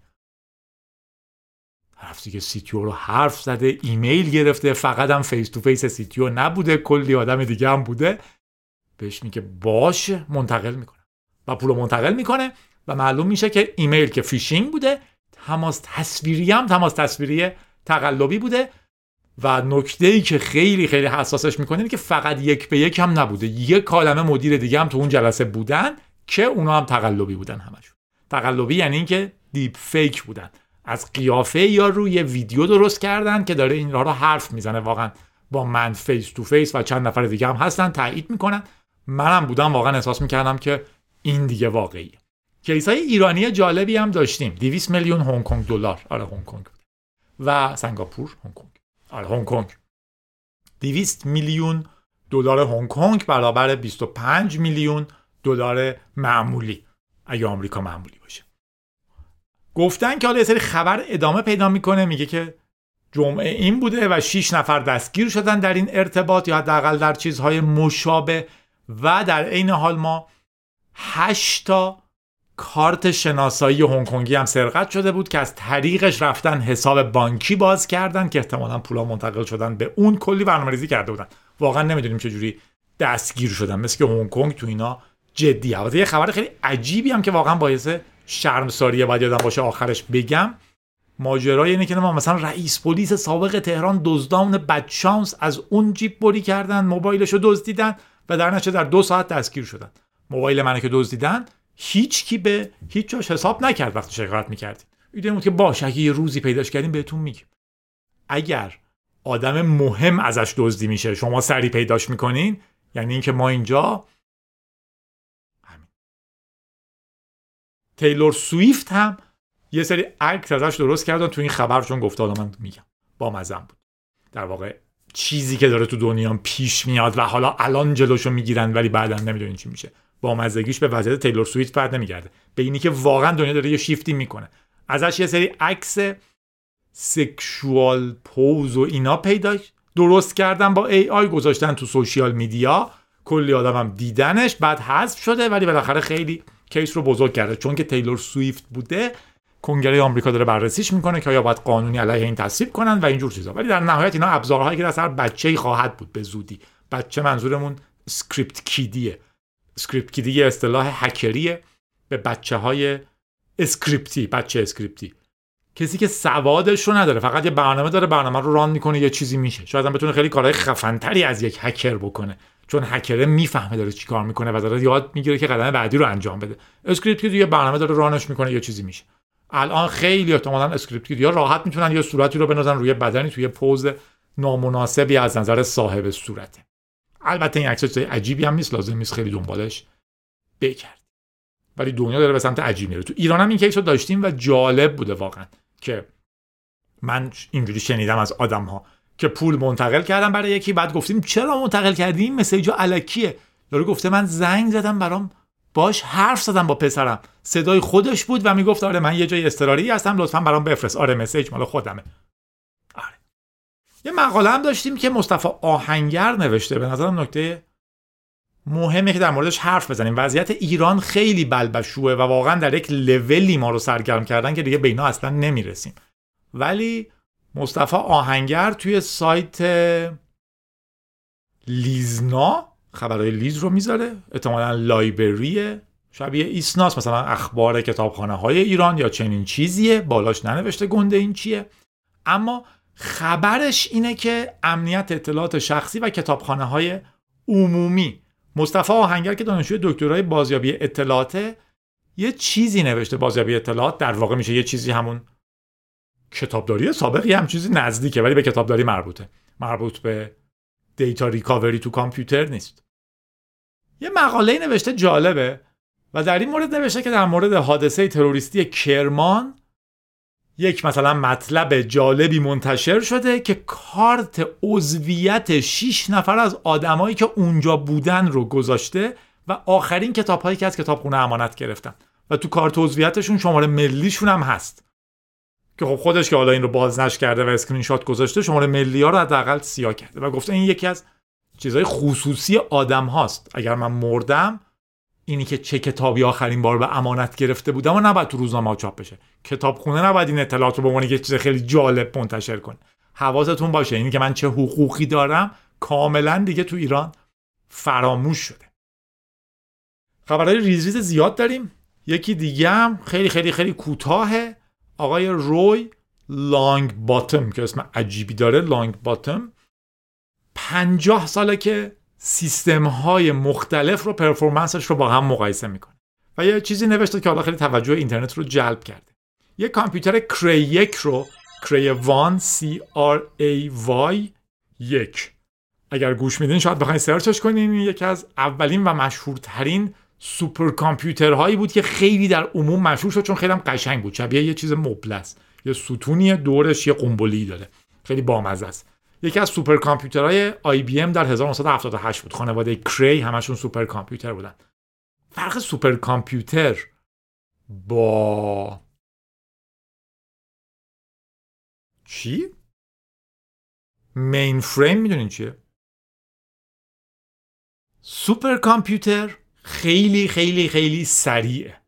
طرف دیگه CTO رو حرف زده ایمیل گرفته فقط هم face to face CTO نبوده کلی آدم دیگه هم بوده. بهش میگه باشه منتقل می‌کنه و پول منتقل می‌کنه و معلوم میشه که ایمیل که فیشینگ بوده تماس تصویری هم تماس تصویری تقلبی بوده و نکته ای که خیلی خیلی حساسش می‌کنه که فقط یک به یک هم نبوده. یک عالمه مدیر دیگه هم تو اون جلسه بودن که اونا هم تقلبی بودن همشون. تقلبی یعنی اینکه دیپ فیک بودن. از قیافه یارو ویدیو درست کردن که داره این رو حرف می‌زنه. واقعا با من face to face و چند نفر دیگه هم هستن تایید می‌کنن. منم بودم واقعا احساس می‌کردم که این دیگه واقعیه. case های ایرانی جالبی هم داشتیم. 200 میلیون هنگ کنگ دلار. آره هنگ کنگ. و سنگاپور هنگ کنگ. آره هنگ کنگ. 200 میلیون دلار هنگ کنگ برابر 25 میلیون دلار معمولی. اگه آمریکا معمولی باشه. گفتن که حالا یه سری خبر ادامه پیدا می‌کنه میگه که جمعه این بوده و 6 نفر دستگیر شدن در این ارتباط یا حداقل در چیزهای مشابه و در عین حال ما 8 تا کارت شناسایی هنگ کنگی هم سرقت شده بود که از طریقش رفتن حساب بانکی باز کردن که احتمالا پولا منتقل شدن به اون کلی برنامه‌ریزی کرده بودن. واقعا نمی‌دونیم چجوری دستگیر شدن. مثل که هنگ کنگ تو اینا جدی. البته یه خبر خیلی عجیبی هم که واقعا باعث شرمساریه باید یادم باشه آخرش بگم. ماجرای اینه که ما مثلا رئیس پلیس سابق تهران دزدان بدشانس از اون جیب بری کردن موبایلشو دزدیدن و در نتیجه در دو ساعت دستگیر شدن. موبایل منو که دزدیدن هیچ کی به هیچ جاش حساب نکرد وقتی شکایت می‌کردیم. ایده بود که باش اگه یه روزی پیداش کردیم بهتون میگیم. اگر آدم مهم ازش دزدی میشه شما سری پیداش می‌کنین یعنی اینکه ما اینجا همین. تیلور سویفت هم یه سری عکس ازش درست کردن تو این خبر چون گفته من میگم. با مزم بود. در واقع چیزی که داره تو دنیا پیش میاد و حالا الان جلوشو می‌گیرن ولی بعدا نمی‌دونین چی میشه. با مزگیش به وضعیت تیلور سویت فرد نمیگرده به اینی که واقعا دنیا داره یه شیفتی می‌کنه. ازش یه سری عکس sexual pose و اینا پیدا درست کردن با AI گذاشتن تو social media. کلی آدم هم دیدنش بعد حذف شده ولی بالاخره خیلی case رو بزرگ کرده. چون که تیلور سویفت بوده کنگره آمریکا داره بررسیش می‌کنه که آیا باید قانونی علیه این تصویب کنن و اینجور چیزا. ولی در نهایت اینا ابزارهایی که در هر بچه‌ای خواهد بود به زودی. بچه منظورمون script kiddie ه script kiddie یه اصطلاح هکریه به بچه های script ی بچه script ی. کسی که سوادش رو نداره فقط یه برنامه داره برنامه رو run می‌کنه یه چیزی میشه. شاید هم بتونه خیلی کارهای خفنتری از یک هکر بکنه. چون هکره می‌فهمه داره چی کار می‌کنه و داره یاد می‌گیره که قدم بعدی رو انجام بده. script kiddie یه برنامه داره run ش می‌کنه یه چیزی میشه. الان خیلی احتمالا script kiddie ها راحت می‌تونن یه صورتی رو بندازن روی بدنی توی pose نامناسبی از نظر صاحب صورته. البته این عکس عجیبی هم نیست لازم نیست خیلی دنبالش بکرد ولی دنیا داره به سمت عجیب میره. تو ایران هم این کیس رو داشتیم و جالب بوده واقعا که من اینجوری شنیدم از آدم ها که پول منتقل کردم برای یکی بعد گفتیم چرا منتقل کردیم مسیج علکیه یارو گفته من زنگ زدم برام باش حرف زدم با پسرم. صدای خودش بود و می‌گفت آره من یه جای استراری هستم لطفا برام بفرست. آره مسیج مال خودمه. یه مقاله هم داشتیم که مصطفی آهنگر نوشته به نظرم نکته مهمه که در موردش حرف بزنیم. وضعیت ایران خیلی بلبشوه و واقعا در یک لولی ما رو سرگرم کردن که دیگه به اینا اصلا نمی‌رسیم. ولی مصطفی آهنگر توی سایت لیزنا خبرهای LIS رو می‌ذاره. احتمالا library شبیه ایسناس مثلا اخبار کتابخانه های ایران یا چنین چیزیه. بالاش ننوشته گنده این چیه. اما خبرش اینه که امنیت اطلاعات شخصی و کتابخانه های عمومی. مصطفی آهنگر که دانشجوی دکترای بازیابی اطلاعات یه چیزی نوشته بازیابی اطلاعات. در واقع میشه یه چیزی همون کتابداری سابقی هم چیزی نزدیکه ولی به کتابداری مربوطه. مربوط به دیتا ریکاوری تو کامپیوتر نیست. یه مقاله نوشته جالبه و در این مورد نوشته که در مورد حادثه تروریستی کرمان یک مثلا مطلب جالبی منتشر شده که کارت عضویت 6 نفر از آدمایی که اونجا بودن رو گذاشته و آخرین کتابهایی که از کتابخونه امانت گرفتن. و تو کارت عضویتشون شماره ملیشون هم هست. که خب خودش که حالا این رو بازنشر کرده و اسکرین شات گذاشته شماره ملی ها رو حداقل سیاه کرده. و گفته این یکی از چیزهای خصوصی آدم هاست. اگر من مردم اینی که چه کتابی آخرین بار به امانت گرفته بودم و نباید تو روزنامه چاپ بشه. کتابخونه نباید این اطلاعات رو به عنوان یه چیز خیلی جالب منتشر کنه. حواستون باشه. اینی که من چه حقوقی دارم کاملا دیگه تو ایران فراموش شده. خبرهای ریز ریز زیاد داریم. یکی دیگه هم خیلی خیلی خیلی کوتاهه. آقای روی لانگ باتم که اسم عجیبی داره لانگ باتم پنجاه ساله که سیستم های مختلف رو پرفورمنسش رو با هم مقایسه می‌کنه. و یه چیزی نوشته که حالا خیلی توجه اینترنت رو جلب کرده. یه کامپیوتر Cray یک رو Cray one C R A Y یک. اگر گوش میدین شاید بخواین search ش کنین یکی از اولین و مشهورترین سوپر کامپیوترهایی بود که خیلی در عموم مشهور شد چون خیلی هم قشنگ بود. شبیه یه چیز مبلس یه ستونی دورش یه قنبلی داره. خیلی بامزه است. یکی از سوپر کامپیوترهای IBM در 1978 بود. خانواده Cray همشون سوپر کامپیوتر بودن. فرق سوپر کامپیوتر با چی؟ مین فریم می‌دونین چیه؟ سوپر کامپیوتر خیلی خیلی خیلی سریعه.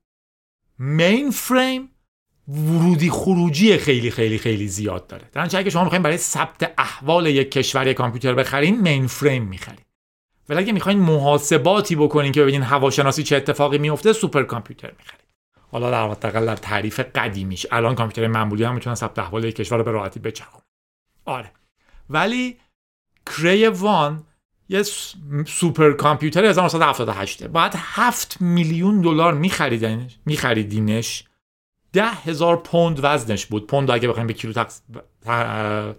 مین فریم ورودی خروجی خیلی خیلی خیلی زیاد داره. در اگه شما می‌خواین برای ثبت احوال یک کشور یک کامپیوتر بخرین مین فریم می‌خرین. ولی اگه می‌خواین محاسباتی بکنین که ببینین هواشناسی چه اتفاقی میفته سوپر کامپیوتر می‌خرین. حالا در حداقل در تعریف قدیمیش. الان کامپیوتر معمولی هم می‌تونن ثبت احوال یک کشور رو به راحتی بچرخونن. آره. ولی کری وان یه سوپر کامپیوتر 1978 باید 7 میلیون دلار میخریدینش میخریدینش ده هزار پوند وزنش بود. پوند اگه بخوایم به کیلو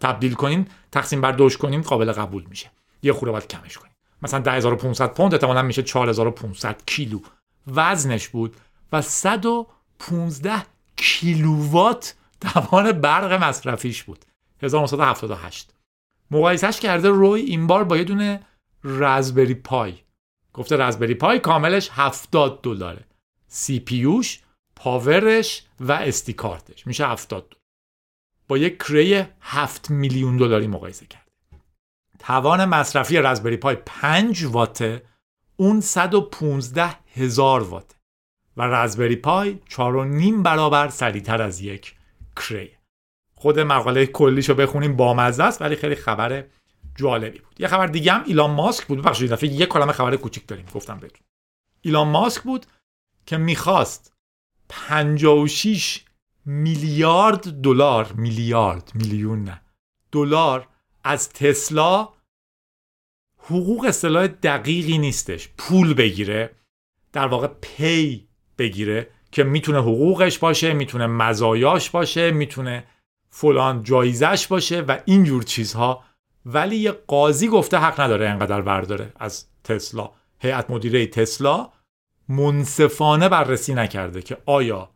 تبدیل کنیم تقسیم بر دوش کنیم قابل قبول میشه. یه خوره باید کمش کنیم. مثلا 10500 پوند احتمالاً میشه 4500 کیلو. وزنش بود و 115 کیلووات توان برق مصرفیش بود. 1978 مقایسش کرده روی این بار با یه دونه رزبری پای. گفته رزبری پای کاملش 70 دلاره. سی پیوش پاورش و استیکارتش میشه 70 دلار. با یک کری 7 میلیون دلاری مقایسه کرده توان مصرفی رزبری پای 5 واته اون 115 هزار واته. و رزبری پای 4.5 برابر سریعتر از یک کری خود مقاله کلیشو بخونیم بامزه است ولی خیلی خبر جالبی بود. یه خبر دیگه هم ایلان ماسک بود. بخشید دفعه یه کلمه خبر کوچیک داریم. گفتم بهتون ایلان ماسک بود که می‌خواست 56 میلیارد دلار میلیارد میلیون نه دلار از تسلا حقوق اصطلاح دقیقی نیستش. پول بگیره در واقع پی بگیره که می‌تونه حقوقش باشه می‌تونه مزایاش باشه می‌تونه فلان جایزش باشه و اینجور چیزها. ولی یه قاضی گفته حق نداره انقدر برداره از تسلا. هیئت مدیره تسلا منصفانه بررسی نکرده که آیا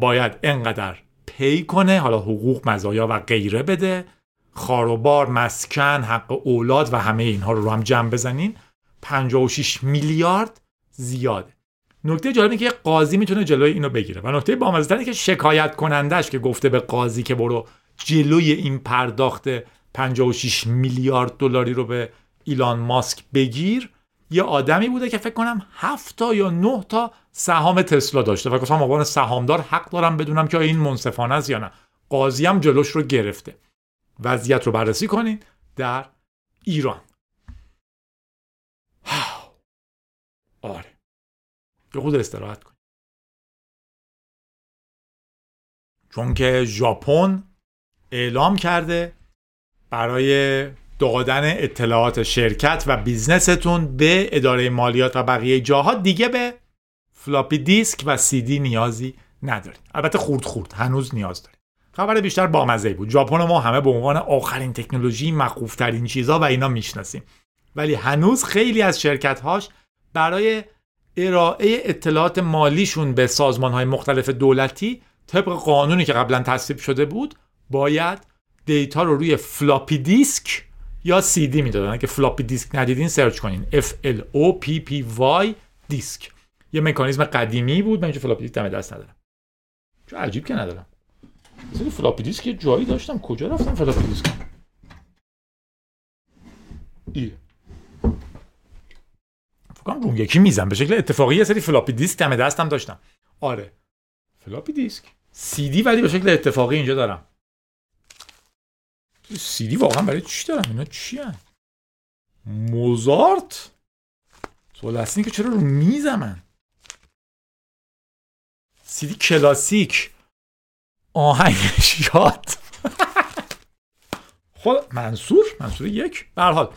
باید انقدر پی کنه حالا حقوق مزایا و غیره بده خاروبار مسکن حق اولاد و همه اینها رو رو هم جمع بزنین. 56 میلیارد زیاده. نکته جالبی که قاضی می‌تونه جلوی اینو بگیره. و نکته بامزه که شکایت کنندش که گفته به قاضی که برو جلوی این پرداخت 56 میلیارد دلاری رو به ایلان ماسک بگیر. یه آدمی بوده که فکر کنم هفت تا یا نه تا سهام تسلا داشته. و گفتم عنوان سهامدار حق دارم بدونم که این منصفانه است یا نه. قاضی هم جلوش رو گرفته. وضعیت رو بررسی کنین در ایران. آره. یه خود استراحت کنید چون که ژاپن اعلام کرده برای دادن اطلاعات شرکت و business تون به اداره مالیات و بقیه جاها دیگه به فلاپی دیسک و سی دی نیازی ندارید. البته خورد خورد هنوز نیاز دارید. خبر بیشتر بامزه بود. ژاپن ما همه به عنوان آخرین تکنولوژی مخوف ترین چیزها و اینا می‌شناسیم. ولی هنوز خیلی از شرکت هاش برای ارائه اطلاعات مالیشون به سازمان های مختلف دولتی طبق قانونی که قبلا تصویب شده بود باید data رو روی فلاپی دیسک یا سی دی می‌دادن. اگه فلاپی دیسک ندیدین search کنین. F L O P P Y دیسک. یه مکانیزم قدیمی بود من فلاپی دیسک دم دست ندارم. چه عجیب که ندارم. مثل فلاپی دیسک یه جایی داشتم. کجا رفتم فلاپی دیسک؟ ای. فکرم اون یکی میزم به شکل اتفاقی یه سری فلاپی دیسک دم دستم داشتم. آره. فلاپی دیسک. سی دی ولی به شکل اتفاقی اینجا دارم. سی دی واقعا برای چی دارم اینا چی هن؟ موزارت؟ اصلی که چرا رو میزم من سی دی کلاسیک. آهنگش یاد. خود منصور؟ منصور یک. به حال.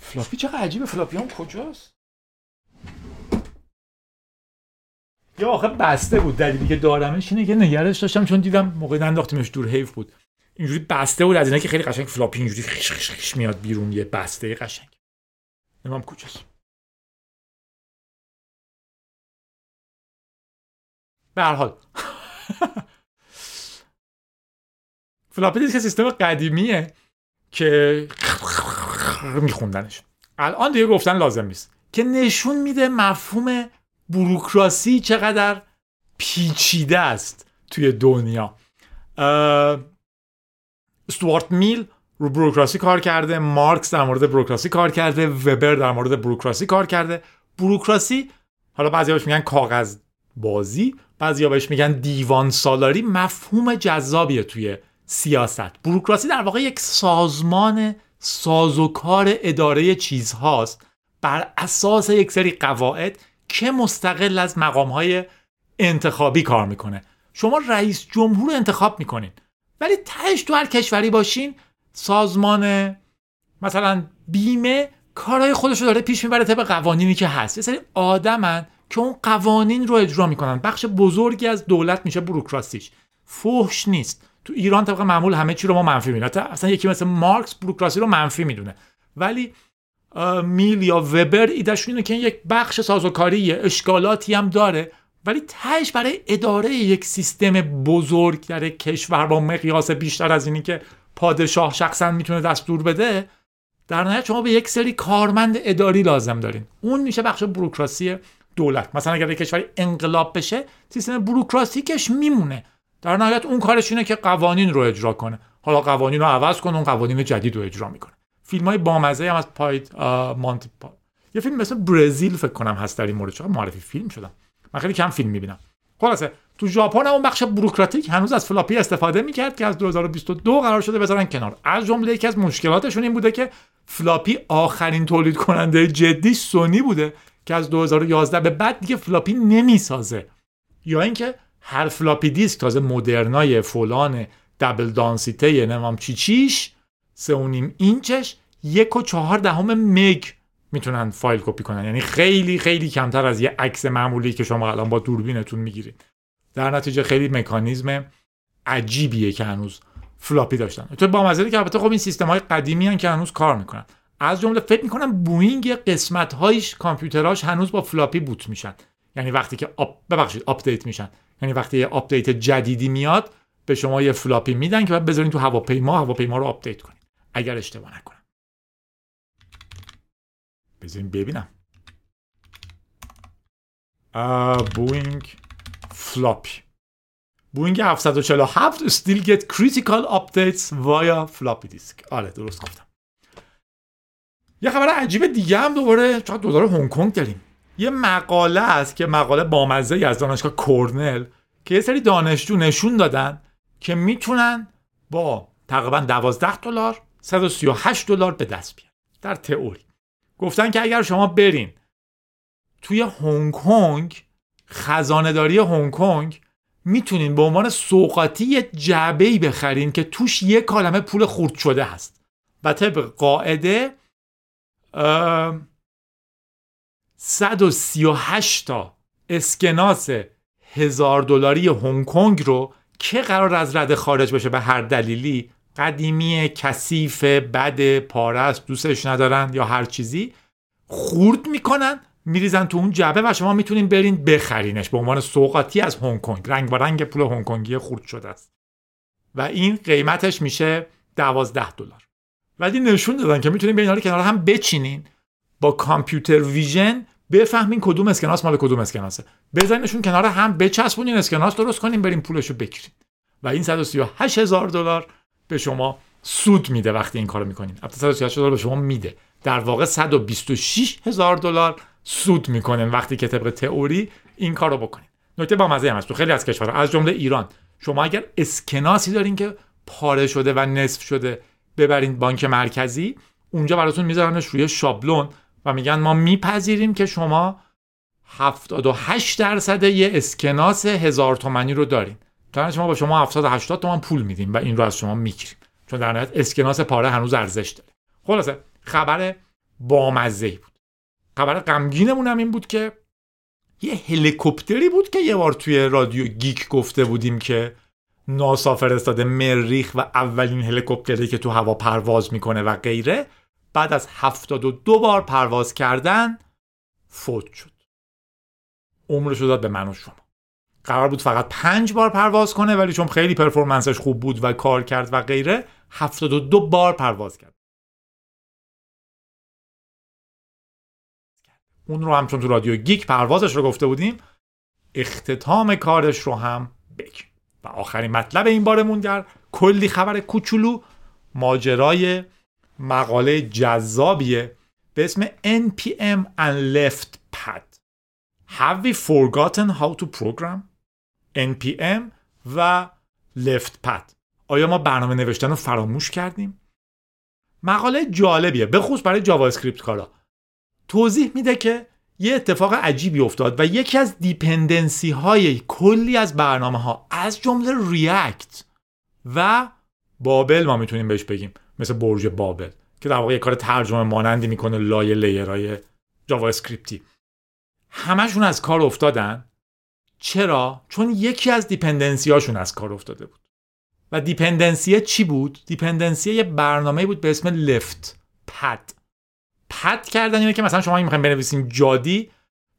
فلاپی چقدر عجیبه. فلاپی هم کجاست؟ یا آخه بسته بود. دلیلی که دارمش اینه که نگرش داشتم چون دیدم موقع ننداختیمش دور حیف بود. اینجوری بسته بود از اینا که خیلی قشنگ فلاپی اینجوری خش خش خش میاد بیرون یه بسته قشنگ. نمام کجاست به هر حال. فلاپی دیسک سیستم قدیمیه که میخوندنش. الان دیگه گفتن لازم نیست. که نشون میده مفهوم بروکراسی چقدر پیچیده است توی دنیا. استوارت میل رو بروکراسی کار کرده مارکس در مورد بروکراسی کار کرده وبر در مورد بروکراسی کار کرده. بروکراسی حالا بعضی بهش میگن کاغذ بازی بعضی بهش میگن دیوان سالاری. مفهوم جذابیه توی سیاست. بروکراسی در واقع یک سازمان سازوکار اداره چیزهاست. بر اساس یک سری قواعد که مستقل از مقامهای انتخابی کار می‌کنه. شما رئیس جمهور انتخاب می‌کنین. ولی تهش تو هر کشوری باشین سازمان مثلا بیمه کارهای خودش رو داره پیش می‌بره طبق قوانینی که هست. یه سری آدمن که اون قوانین رو اجرا می‌کنن. بخش بزرگی از دولت میشه بروکراسیش فحش نیست. تو ایران طبق معمول همه چی رو ما منفی می‌دونیم اصلا یکی مثل مارکس بروکراسی رو منفی می‌دونه. ولی میل یا وبر ایدهشون اینه که یک بخش سازوکاری اشکالاتی هم داره. ولی تهش برای اداره یک سیستم بزرگ در کشور با مقیاس بیشتر از اینی که پادشاه شخصا می‌تونه دستور بده در نهایت شما به یک سری کارمند اداری لازم دارین. اون میشه بخش بروکراسی دولت. مثلا اگر یک کشوری انقلاب بشه سیستم بروکراسیکش میمونه. در نهایت اون کارش اینه که قوانین رو اجرا کنه. حالا قوانین رو عوض کنه اون قوانین جدید رو اجرا می‌کنه. فیلم های بامزه هم از پایت مانتی پا. یه فیلم مثل برزیل فکر کنم هست در این مورد. معرفی فیلم شدم. من خیلی کم فیلم می‌بینم. خلاصه تو ژاپن اون بخش بروکراتیک هنوز از فلاپی استفاده می‌کرد که از 2022 قرار شده بذارن کنار. از جمله یکی از مشکلاتشون این بوده که فلاپی آخرین تولید کننده جدی سونی بوده که از 2011 به بعد دیگه فلاپی نمی‌سازه. یا اینکه هر فلاپی دیسک تازه مدرنای فلان double density ته نمام چی چیش سه اینچش یک و چهار دهم مگ. می‌تونن فایل کپی کنن. یعنی خیلی خیلی کمتر از یه عکس معمولی که شما الان با دوربینتون می‌گیرید. در نتیجه خیلی مکانیزم عجیبیه که هنوز فلاپی داشتن. تو با مزیدی که البته خب این سیستم های قدیمی هن که هنوز کار می‌کنن. از جمله فکر می‌کنم بوینگ قسمت هایش کامپیوتراش هنوز با فلاپی boot میشن. یعنی وقتی که آپ... ببخشید update میشن. یعنی وقتی یه update جدیدی میاد به شما یه فلاپی میدن که بعد بذارین تو هواپیما هواپیما رو update کنین اگر اشتباه نکنم. بذارین ببینم. بوینگ فلاپی. بوینگ 747 still get critical updates via floppy disk. آره درست گفتم. یه خبر عجیب دیگه هم دوباره چقدر دوباره هنگ کنگ داریم. یه مقاله است که مقاله بامزه از دانشگاه کورنل که یه سری دانشجو نشون دادن که می‌تونن با تقریبا 12 دلار 138 دلار به دست بیارن. در تئوری. گفتن که اگر شما برین توی هنگ کنگ خزانه داری هنگ کنگ می‌تونین به عنوان سوقاتی یه جعبه ای بخرین که توش یه کالمه پول خورد شده هست. و طبق قاعده 138 تا اسکناس هزار دلاری هنگ کنگ رو که قرار از رده خارج بشه به هر دلیلی قدیمی کثیف بد پارست دوستش ندارن یا هر چیزی خورد می‌کنن میریزن تو اون جعبه و شما می‌تونین برین بخرینش به عنوان سوقاتی از هنگ کنگ. رنگ با رنگ پول هنگ کنگی خورد شده است. و این قیمتش میشه 12 دلار. ولی نشون دادن که می‌تونین بین کنار هم بچینین. با کامپیوتر ویژن بفهمین کدوم اسکناس مال کدوم اسکناسه. بزنینشون کنار هم بچسبونین اسکناس درست کنین بریم پولشو بگیرین. و این 138 هزار دلار به شما سود میده وقتی این کارو می‌کنین. البته 138 دلار به شما میده. در واقع 126 هزار دلار سود می‌کنن وقتی که طبق تئوری این کار رو بکنین. نکته با مزه هم هست. تو خیلی از کشورها از جمله ایران شما اگر اسکناسی دارین که پاره شده و نصف شده ببرین بانک مرکزی اونجا براتون میذارنش روی شابلون و میگن ما میپذیریم که شما 78 درصد یه اسکناس هزار تومنی رو دارین. تا شما با شما 70 80 تومن پول میدیم و این رو از شما می‌گیریم. چون در نهایت اسکناس پاره هنوز ارزش داره. خلاصه خبر بامزه بود. خبر غمگینمون هم این بود که یه هلیکوپتری بود که یه بار توی رادیو گیک گفته بودیم که ناسا فرستاده مریخ و اولین هلیکوپتری که تو هوا پرواز می‌کنه و غیره بعد از 72 بار پرواز کردن فوت شد. عمرش داد به من و شما. قرار بود فقط پنج بار پرواز کنه ولی چون خیلی پرفورمنسش خوب بود و کار کرد و غیره 72 بار پرواز کرد. اون رو هم چون تو رادیو گیک پروازش رو گفته بودیم اختتام کارش رو هم بگیم و آخرین مطلب این بارمون در کلی خبر کوچولو ماجرای مقاله جذابیه به اسم NPM and Left Pad. Have we forgotten how to program? NPM و Left Pad. آیا ما برنامه نوشتن رو فراموش کردیم؟ مقاله جالبیه به خصوص برای جاوا اسکریپت کارا. توضیح میده که یه اتفاق عجیبی افتاد و یکی از dependency های کلی از برنامه ها از جمله React و Babel ما می‌تونیم بهش بگیم مثل برج بابل که در واقع یه کار ترجمه مانندی می‌کنه لایه layer های جاوا اسکریپتی همشون از کار افتادن. چرا؟ چون یکی از dependency هاشون از کار افتاده بود. و dependency چی بود؟ dependency یه برنامه بود به اسم left pad. pad کردن اینه که مثلا شما می‌خواین بنویسین جادی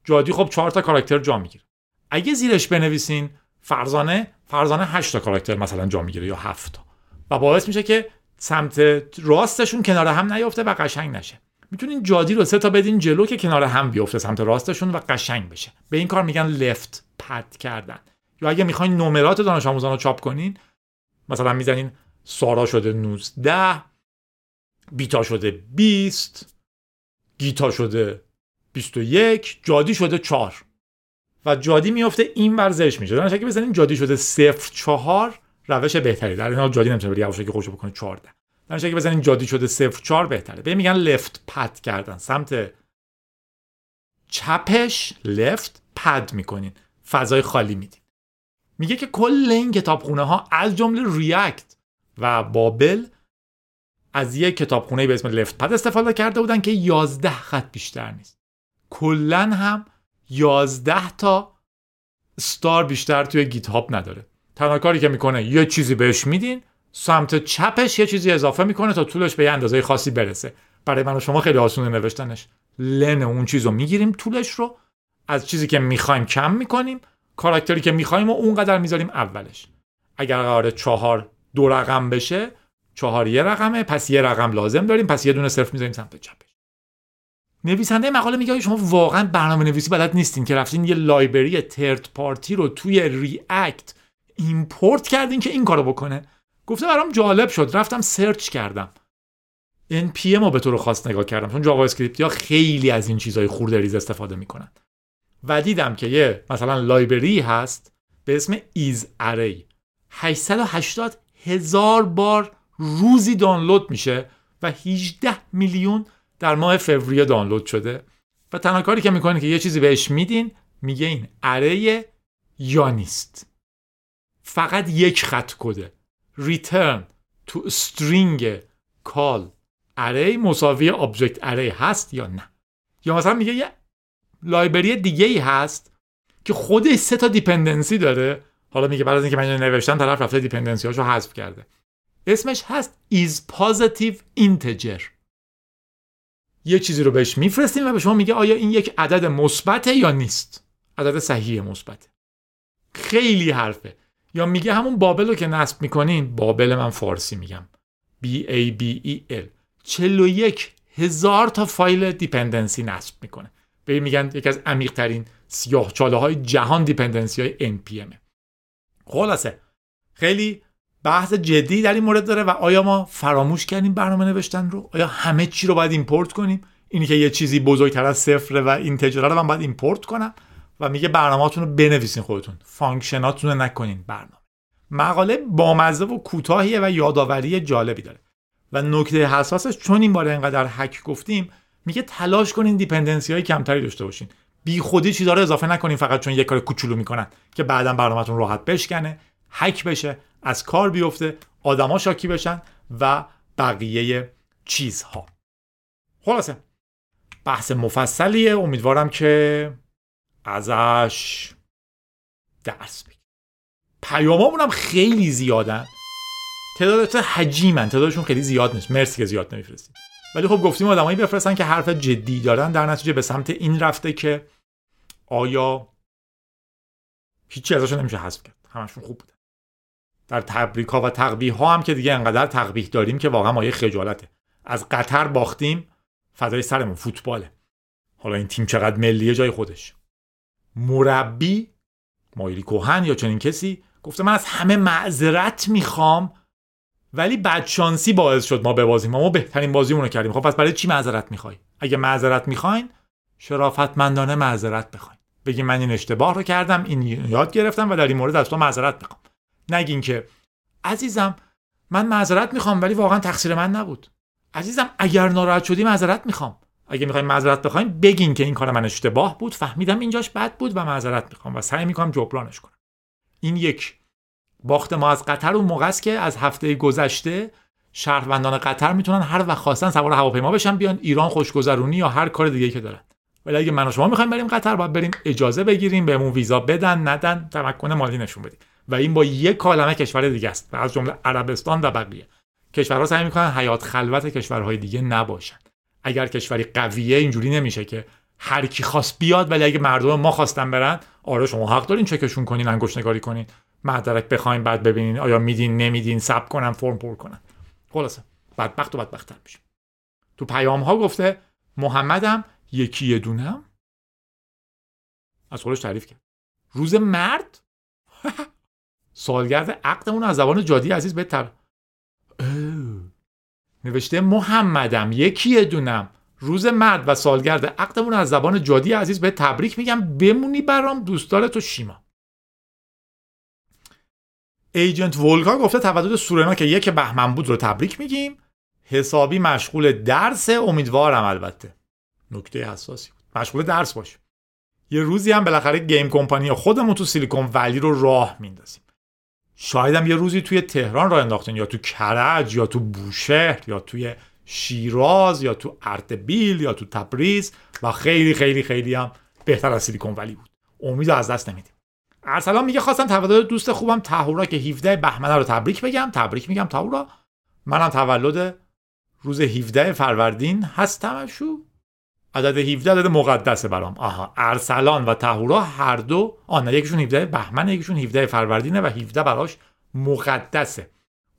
جادی خب چهار تا character جا می‌گیره. اگه زیرش بنویسین فرزانه فرزانه 8 تا کاراکتر مثلا جا می‌گیره یا 7 تا. و باعث میشه که سمت راستشون کنار هم نیفته و قشنگ نشه. می‌تونین جادی رو سه تا بدین جلو که کنار هم بیفته سمت راستشون و قشنگ بشه. به این کار میگن لفت. پد کردن. یا اگه می‌خواین نمرات دانش آموزان رو چاپ کنین مثلا می‌زنین سارا شده 19 بیتا شده 20 گیتا شده 21 جادی شده 4 و جادی میفته این ورزش میشه. دانش اگه بزنین جادی شده 0 4 روش بهتری. در این حال جادی نمی‌تونه بری یواشکی خوشو بکنه 14 دانش اگه بزنین جادی شده 0 4 بهتره. به میگن لفت پد کردن. سمت چپش لفت پد می‌کنین. فضای خالی میدین میگه که کل این کتابخونه ها از جمله ریاکت و بابل از یک کتابخونه به اسم لفت پد استفاده کرده بودن که 11 خط بیشتر نیست. کلا هم 11 تا ستار بیشتر توی گیت هاب نداره. تنها کاری که می‌کنه یه چیزی بهش میدین سمت چپش یه چیزی اضافه می‌کنه تا طولش به یه اندازه خاصی برسه. برای من و شما خیلی آسونه نوشتنش. لن اون چیز رو می‌گیریم طولش رو از چیزی که می‌خوایم کم می‌کنیم کاراکتری که می‌خوایم و اونقدر می‌ذاریم اولش. اگر قرار چهار دو رقم بشه چهار یه رقمه پس یه رقم لازم داریم پس یه دونه صفر می‌ذاریم سمت چپش. نویسنده مقاله میگه شما واقعا برنامه نویسی بلد نیستین که رفتین یه library third party رو توی React import کردین که این کارو بکنه. گفته برام جالب شد رفتم search کردم. NPM رو به طور خاص نگاه کردم چون جاوا اسکریپت ها خیلی از این چیزهای خرده ریز استفاده می‌کنن. و دیدم که یه مثلا لایبرری هست به اسم ایز اری. 880 هزار بار روزی دانلود میشه و 18 میلیون در ماه فوریه دانلود شده. و تنها کاری که می‌کنه که یه چیزی بهش میدین میگه این اره یا نیست. فقط یک خط کده. Return to string call. Array مساوی object array هست یا نه؟ یا مثلا میگه یه library دیگه ای هست که خودش سه تا dependency داره. حالا میگه بعد از اینکه من نوشتم طرف رفته dependency هاشو حذف کرده. اسمش هست is positive integer. یه چیزی رو بهش میفرستیم و به شما میگه آیا این یک عدد مثبته یا نیست؟ عدد صحیح مثبته خیلی حرفه. یا میگه همون Babel رو که نصب می‌کنین بابل من فارسی میگم. B A B E L. 41 هزار تا فایل dependency نصب می‌کنه. به میگن یکی از عمیق ترین سیاه چاله های جهان dependency های NPM خلاصه خیلی بحث جدی در این مورد داره و آیا ما فراموش کردیم برنامه نوشتن رو؟ آیا همه چی رو باید import کنیم؟ اینی که یه چیزی بزرگتر از صفره و این تجاره رو من باید import کنم و میگه برنامه‌تون رو بنویسین خودتون function اتون رو نکنین برنامه. مقاله بامزه و کوتاهیه و یادآوری جالبی داره و نکته حساسش چون این بار انقدر هک گفتیم میگه تلاش کنین دیپندنسی های کمتری داشته باشین. بی خودی چیزا رو اضافه نکنین فقط چون یه کار کوچولو می‌کنن که بعدا برنامهتون راحت بشکنه هک بشه از کار بیفته آدما شاکی بشن و بقیه چیزها. خلاصه بحث مفصلیه. امیدوارم که ازش درس بگیر پیامامون هم خیلی زیادن. تعدادات حجیمن. تعدادشون خیلی زیاد نیست. مرسی که زیاد نمیفرستید. ولی خب گفتیم آدمایی بفرستن که حرف جدی دارن در نتیجه به سمت این رفته که آیا هیچی ازشون نمیشه حذف کرد. همشون خوب بودن در تبریک ها و تقبیه ها هم که دیگه انقدر تقبیه داریم که واقعا ما خجالته. از قطر باختیم فدای سرمون فوتباله. حالا این تیم چقدر ملیه جای خودش. مربی مایلی کوهن یا چنین کسی؟ گفته من از همه معذرت می‌خوام ولی بدشانسی باعث شد ما ببازیم. ما, بهترین بازیمون رو کردیم. خب پس برای چی معذرت می‌خوای؟ اگه معذرت می‌خواین شرافتمندانه معذرت بخواین. بگین من این اشتباه رو کردم این یاد گرفتم و در این مورد از تو معذرت می‌خوام. نگین که عزیزم من معذرت می‌خوام ولی واقعا تقصیر من نبود. عزیزم اگر ناراحت شدی معذرت می‌خوام. اگه می‌خوایم معذرت بخوایم بگین که این کار من اشتباه بود فهمیدم اینجاش بد بود و معذرت می‌خوام و سعی می‌کنم جبرانش کنم. این یک باخت ما از قطر اون موقع است که از هفته گذشته شهروندان قطر می‌تونن هر وقت خواستن سوار هواپیما بشن بیان ایران خوشگذرونی یا هر کار دیگه که دارن. ولی اگه من و شما می‌خوایم بریم قطر باید بریم اجازه بگیریم بهمون ویزا بدن ندن تمکن مالی نشون بدیم. و این با یک کالمه کشور دیگه است. و از جمله عربستان و بقیه. کشورها سعی می‌کنن حیات خلوت کشورهای دیگه نباشن. اگر کشوری قویه اینجوری نمیشه که هر کی خواست بیاد ولی اگه مردم ما خواستن برن آره شما حق دارین چکشون کنین انگشت نگاری کنین. معدرک بخواین بعد ببینین آیا میدین نمیدین سب کنن فرم پر کنن. خلاصه بدبخت و بدبختتر میشه تو پیام ها گفته محمدم یکی یه دونم. از خودش تعریف کرد. روز مرد؟ سالگرد عقدمون از زبان جادی عزیز به تر نوشته محمدم یکی دونم. روز مرد و سالگرد عقدمون از زبان جادی عزیز به تبریک میگم. بمونی برام دوستدار تو شیما. ایجنت ولگا گفته تولد سورنا که یک بهمن بود رو تبریک میگیم. حسابی مشغول درس امیدوارم البته. نکته حساسی مشغول درس باش. یه روزی هم بالاخره گیم کمپانی خودمون تو سیلیکون ولی رو راه میندازیم. شاید هم یه روزی توی تهران راه انداختین یا تو کرج یا تو بوشهر یا توی شیراز یا تو اردبیل یا تو تبریز و خیلی خیلی خیلی هم بهتر از سیلیکون ولی بود. امید از دست نمیدیم. ارسلان میگه خواستم تولد دوست خوبم تهورا که 17 بهمن رو تبریک بگم. تبریک میگم تهورا منم تولد روز 17 فروردین هستمشو عدد 17 عدد مقدسه برام. آها. ارسلان و تهورا هر دو آن یکیشون 17 بهمن یکیشون 17 فروردینه و 17 براش مقدسه.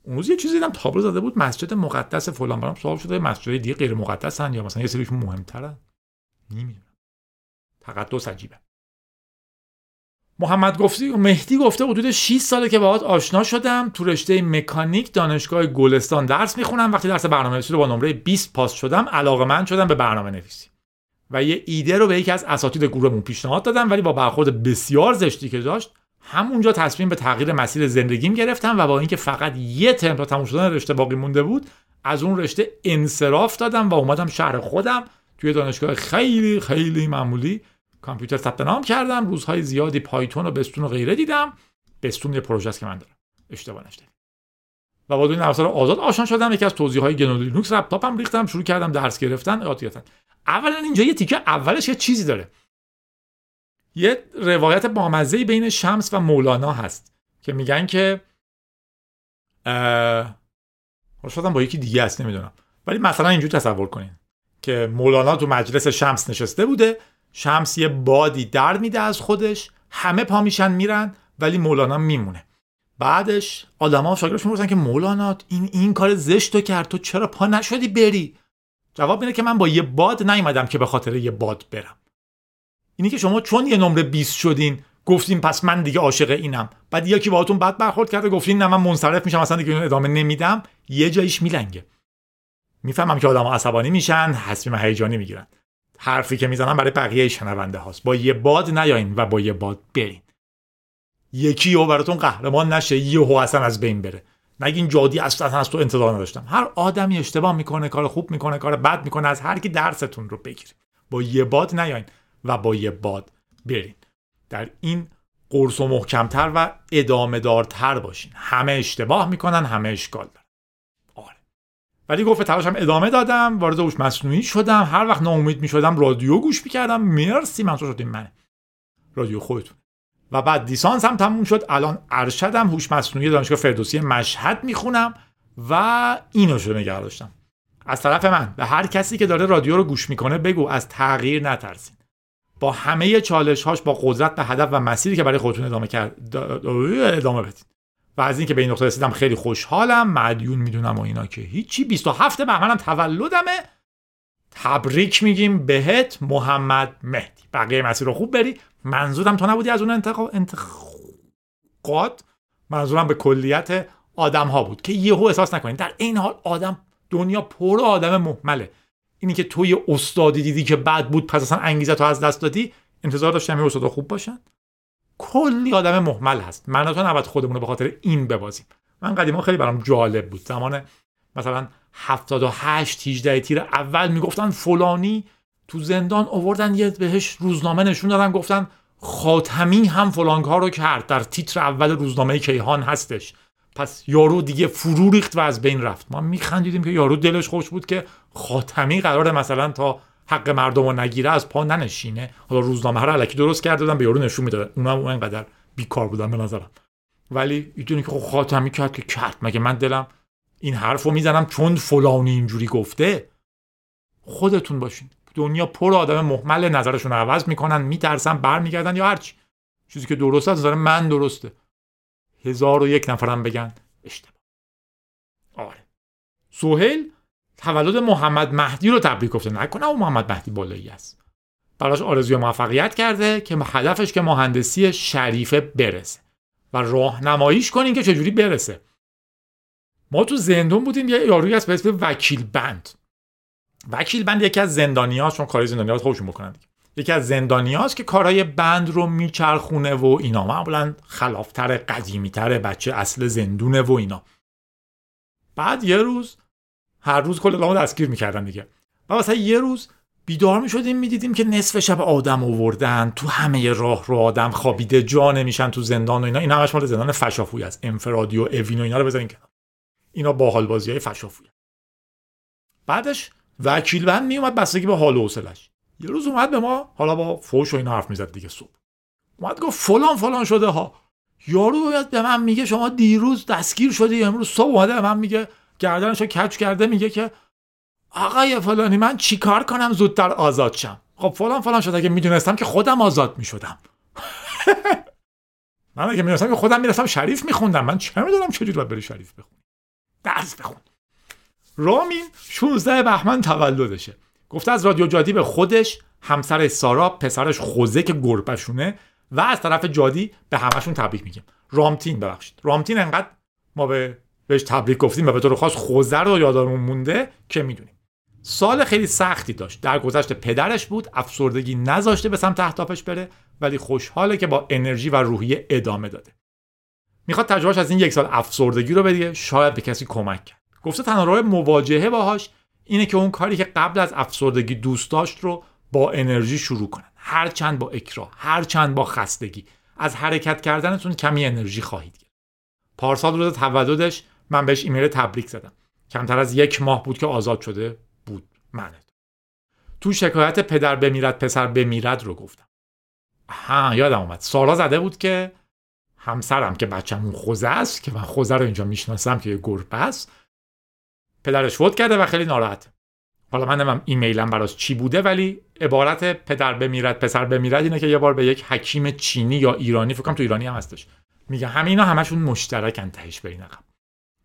اون روز یه چیزی دیدم تابلو زده بود مسجد مقدس فلان برام سوال شده مسجد دیگه غیر مقدسن یا مثلا یه سریشون مهمترن نمی‌دونم. تقدس عجیبه محمد گفتی مهدی گفته حدود 6 ساله که باهات آشنا شدم. تو رشته مکانیک دانشگاه گلستان درس می‌خونم. وقتی درس برنامه نویسی رو با نمره 20 پاس شدم علاقه من شدم به برنامه نویسی. و یه ایده رو به یکی از اساتید گروهمون پیشنهاد دادم ولی با برخورد بسیار زشتی که داشت همونجا تصمیم به تغییر مسیر زندگیم گرفتم و با اینکه فقط یه ترم تا تموم شدن رشته باقی مونده بود از اون رشته انصراف دادم و اومدم شهر خودم توی دانشگاه خیلی خیلی معمولی کامپیوتر ثبت نام کردم روزهای زیادی پایتون و بستون و غیره دیدم. بستون یه پروژه است که من دارم. اشتباه نشده. و با این افزار آزاد آشنا شدم یکی از توضیح های گنو لینوکس لپتاپم ریختم شروع کردم درس گرفتن گرفتن. اولا اینجا یه تیکه اولش یه چیزی داره. یه روایت بامزه بین شمس و مولانا هست که میگن که شدم با یکی دیگه است نمی‌دونم. ولی مثلا اینجور تصور کنین که مولانا تو مجلس شمس نشسته بوده شمس یه بادی در میده از خودش همه پا میشن میرن ولی مولانا میمونه. بعدش آدما شاگردش می‌پرسن که مولانا این این کار زشت تو کرد تو چرا پا نشدی بری؟ جواب اینه که من با یه باد نیومدم که به خاطر یه باد برم. اینی که شما چون یه نمره 20 شدین گفتین پس من دیگه عاشق اینم. بعد یکی باهاتون بد برخورد کرده گفتین نه من منصرف میشم اصلا دیگه ادامه نمیدم. یه جایش میلنگه. می‌فهمم که آدم عصبانی میشن حسیم هیجانی می‌گیرن. حرفی که می‌زنم برای بقیه شنونده هاست. با یه باد نیاین و با یه باد برین. یکی او براتون قهرمان نشه یهو اصلا از بین بره. نگین جادی اصلا از تو انتظار نداشتم. هر آدمی اشتباه می‌کنه کار خوب می‌کنه کار بد می‌کنه از هر کی درستون رو بگیرید. با یه باد نیاین و با یه باد برین. در این قرص و محکمتر و ادامه دارتر باشین. همه اشتباه می‌کنن همه اشکال دارن. ولی گفت تلاشم ادامه دادم وارد هوش مصنوعی شدم. هر وقت ناامید می‌شدم رادیو گوش می‌کردم. مرسی منظور شدیم منه. رادیو خودتون. و بعد دیسانس هم تموم شد. الان ارشدم هوش مصنوعی دانشگاه فردوسی مشهد می‌خونم و اینو شده نگه از طرف من به هر کسی که داره رادیو رو گوش می‌کنه بگو از تغییر نترسین. با همه چالش هاش با قدرت به هدف و مسیری که برای خودتون ادامه کرد ادامه بدید و از اینکه به این نقطه رسیدم خیلی خوشحالم. مدیون می‌دونم و اینا که هیچی. 27 بهمنم تولدمه. تبریک میگیم بهت محمد مهدی. بقیه مسیر رو خوب بری. منظورم تو نبودی از اون انتقاد منظورم به کلیت آدم ها بود که یهو احساس نکنید در این حال آدم دنیا پر آدم محمله. اینی که توی استادی دیدی که بد بود پس اصلا انگیزه تو از دست دادی. انتظار داشتم استادا خوب باشن. کلی آدم محمل هست. من تو نباید خودمون رو به خاطر این ببازیم. من قدیما خیلی برام جالب بود. زمان مثلا 78 18 تیر اول می‌گفتن فلانی تو زندان آوردن یه بهش روزنامه نشون دادن. گفتن خاتمی هم فلان ها رو کرد. در تیتر اول روزنامه کیهان هستش. پس یارو دیگه فرو ریخت و از بین رفت. ما میخندیدیم که یارو دلش خوش بود که خاتمی قراره مثلا تا حق مردم رو نگیره از پا ننشینه. حالا روزنامه رو علکی درست کرده بودن به یارو نشون می‌دادن. اونم اون اینقدر بیکار بودن به نظرم. ولی می‌دونی که خب خاتمی کرد که کرد. مگه من دلم این حرف رو می‌زنم چون فلانی اینجوری گفته؟ خودتون باشین. دنیا پر آدم محمل نظرشون عوض می‌کنن میترسن برمیگردن یا هرچی. چیزی که درست است نظر من درسته. هزار و یک نفرم بگن اشتباه. آره. سوهل تولد محمد مهدی رو تبریک گفته. نکنه او محمد مهدی بالایی است. براش آرزوی موفقیت کرده که هدفش که مهندسی شریفه برسه و راهنماییش کنین که چجوری برسه. ما تو زندون بودیم یه یاروی هست به اسم وکیل بند. وکیل بند یکی از زندانی چون کاری زندانی ها خوشون بکنن یکی از زندانی هاست که کارهای بند رو میچرخونه و اینا. معمولا خلافتر قدیمیتر بچه اصل زندونه و اینا. بعد یه روز هر روز کل ادامه دستگیر می‌کردن دیگه. و مثلا یه روز بیدار می‌شدیم می‌دیدیم که نصف شب آدم آوردن تو همه راه رو آدم خوابیده جا نمیشن تو زندان و اینا. این همش مال زندان فشافوی است. انفرادی و اوین و اینا رو بزنین کنار اینا باحال بازی های فشافوی بعدش وکیل بند میومد بستگی به حال و حوصلش یه روز اومد به ما حالا با فوش و اینا حرف می‌زد دیگه صبح. اومد گفت فلان فلان شده ها. یارو باید به من میگه شما دیروز دستگیر شدی امروز صبح اومده به من میگه گردنشو کچ کرده میگه که آقای فلانی من چیکار کنم؟ زودتر آزاد شم. خب فلان فلان شده که می‌دونستم که خودم آزاد می‌شدم. من اگه می‌دونستم که خودم می‌رسم شریف میخوندم. من چه می‌دونم چجوری باید بری شریف بخون درس بخون. رامین 16 بهمن تولدشه. گفته از رادیو جادی به خودش همسر سارا پسرش خوزه که گربشونه و از طرف جادی به همشون تبریک میگیم. رامتین ببخشید. رامتین انقدر ما به بهش تبریک گفتیم و به طور خاص خوزه رو یادمون مونده که می‌دونیم. سال خیلی سختی داشت. در گذشته پدرش بود افسردگی نذاشته به سمت اهدافش بره ولی خوشحاله که با انرژی و روحیه ادامه داده. می‌خواد تجربهش از این یک سال افسردگی رو بده شاید به کسی کمک کرد. گفته تنها راه مواجهه باهاش اینه که اون کاری که قبل از افسردگی دوست داشت رو با انرژی شروع کنن. هرچند با اکراه هرچند با خستگی. از حرکت کردنتون کمی انرژی خواهید گرفت. پارسال روز تولدش من بهش ایمیل تبریک زدم. کمتر از یک ماه بود که آزاد شده بود من تو شکایت پدر بمیرد پسر بمیرد رو گفتم. ها یادم اومد. سارا زده بود که همسرم که بچه‌مون خوزه است که من خوزه رو اینجا می‌شناسم که یه گربه است پدرش فوت کرده و خیلی ناراحت. حالا من نمیم ایمیلم براش چی بوده ولی عبارت پدر بمیرد پسر بمیرد اینه که یه بار به یک حکیم چینی یا ایرانی فکر کنم تو ایرانی هم هستش میگه همینا همشون مشترکن تهش برین عقب.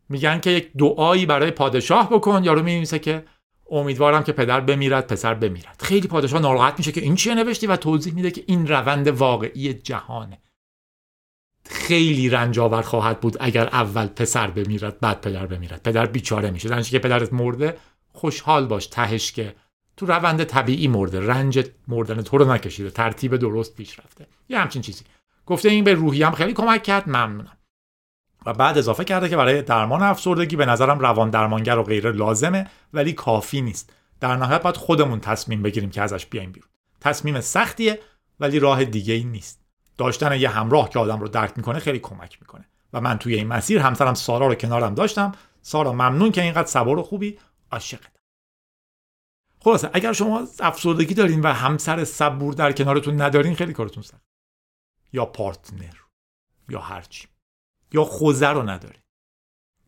میگن که یک دعایی برای پادشاه بکن. یارو می‌نویسه که امیدوارم که پدر بمیرد پسر بمیرد. خیلی پادشاه ناراحت میشه که این چیه نوشتی و توضیح میده که این روند واقعی جهانه. خیلی رنج آور خواهد بود اگر اول پسر بمیرد بعد پدر بمیرد. پدر بیچاره میشه. در که پدرت مرده خوشحال باش. تهش که تو روند طبیعی مرده. رنج مردن تو رو نکشیده. ترتیب درست پیش رفته. یه همچین چیزی. گفته این به روحی هم خیلی کمک کرد. ممنونم. و بعد اضافه کرده که برای درمان افسردگی به نظرم روان درمانگر و غیره لازمه ولی کافی نیست. در نهایت باید خودمون تصمیم بگیریم که ازش بیایم بیرون. تصمیم سختیه ولی راه دیگه ای نیست. داشتن یه همراه که آدم رو درک می‌کنه خیلی کمک می‌کنه. و من توی این مسیر همسرم سارا رو کنارم داشتم. سارا ممنون که اینقدر صبور و خوبی. عاشقتم خلاصه اگر شما افسردگی دارین و همسر صبور در کنارتون ندارین خیلی کارتون سخت. یا پارتنر. یا هرچی. یا خوزه رو ندارین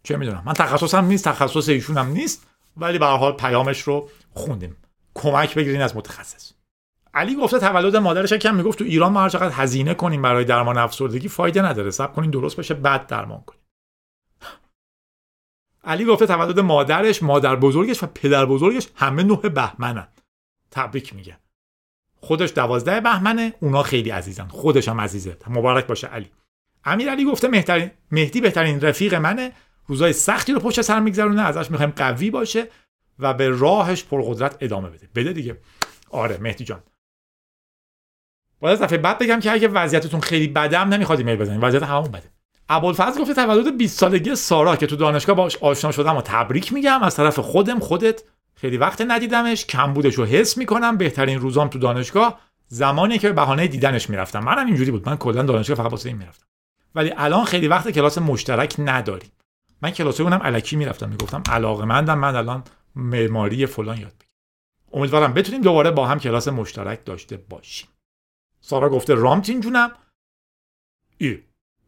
چه می‌دونم. من تخصصم نیست تخصص ایشون هم نیست ولی به حال پیامش رو خوندیم. کمک بگیرین از متخصص. علی گفته تولد مادرش کم می‌گفت تو ایران ما هر چقدر هزینه کنیم برای درمان افسردگی فایده نداره. صبر کنین درست بشه بعد درمان کنیم. علی گفته تولد مادرش مادر بزرگش و پدر بزرگش همه نه بهمنن. تبریک میگه. خودش دوازده بهمنه اونا خیلی عزیزن. خودش هم عزیزه. مبارک باشه علی. امیر علی گفته مهترین مهدی بهترین رفیق منه. روزای سختی رو پشت سر میگذرونه ازش می‌خوایم قوی باشه و به راهش پرقدرت ادامه بده. بده دیگه. آره مهدی جان. باید دفعه بعد بگم که اگه وضعیتتون خیلی بدم نمی‌خواد ایمیل بزنید. وضعیت همون بده. ابوالفضل گفته تولد 20 سالگی سارا که تو دانشگاه باش آشنا شدم و تبریک میگم. از طرف خودم خودت خیلی وقت ندیدمش. کمبودش رو حس می‌کنم. بهترین روزام تو دانشگاه. زمانی که به بهانه دیدنش می‌رفتم. منم اینجوری بود. من کلا دانشگاه فقط واسه این می‌رفتم. ولی الان خیلی وقت کلاس مشترک نداریم. من کلاس اونم الکی می‌رفتم می‌گفتم علاقمندم من الان معماری فلان یاد بگیرم امیدوارم بتونیم دوباره با هم کلاس مشترک داشته باشیم. سارا گفته رامتین جونم؟ ای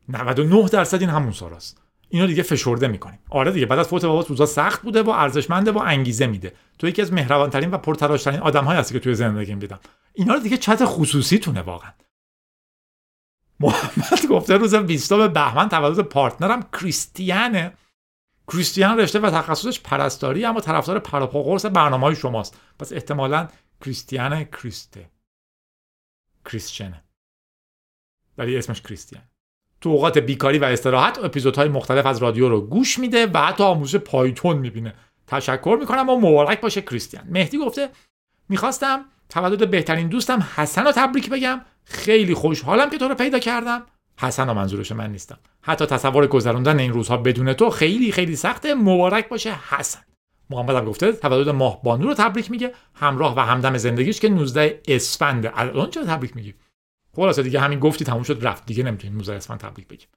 99 درصد این همون ساراست. اینو دیگه فشرده می‌کنیم. آره دیگه بعد از فوت بابات روزا سخت بوده و ارزشمنده و انگیزه میده. تو یکی از مهربانترین و پرتلاشترین آدمهایی هستی که توی زندگیم دیدم. اینا رو دیگه چت خصوصی تونه واقعا. محمد گفته روز 20 بهمن تولد پارتنرم کریستیانه. کریستیان رشته و تخصصش پرستاری اما طرفدار پراپا قرص برنامه های شماست. پس احتمالا کریستیان کریسته. کریستیانه ولی اسمش کریستیان. تو اوقات بیکاری و استراحت اپیزودهای مختلف از رادیو رو گوش میده و حتی آموزش پایتون می‌بینه. تشکر می‌کنم و مبارک باشه کریستیان. مهدی گفته می‌خواستم تولد بهترین دوستم حسن رو تبریک بگم. خیلی خوشحالم که تو رو پیدا کردم. حسن منظورش من نیستم. حتی تصور گذروندن این روزها بدون تو خیلی خیلی سخته. مبارک باشه حسن. محمد هم گفته تولد ماه بانو رو تبریک میگه. همراه و همدم زندگیش که 19 اسفند. الان چرا تبریک میگی؟ خلاصه دیگه همین گفتی تموم شد رفت. دیگه نمی‌تونیم 19 اسفند تبریک بگیم.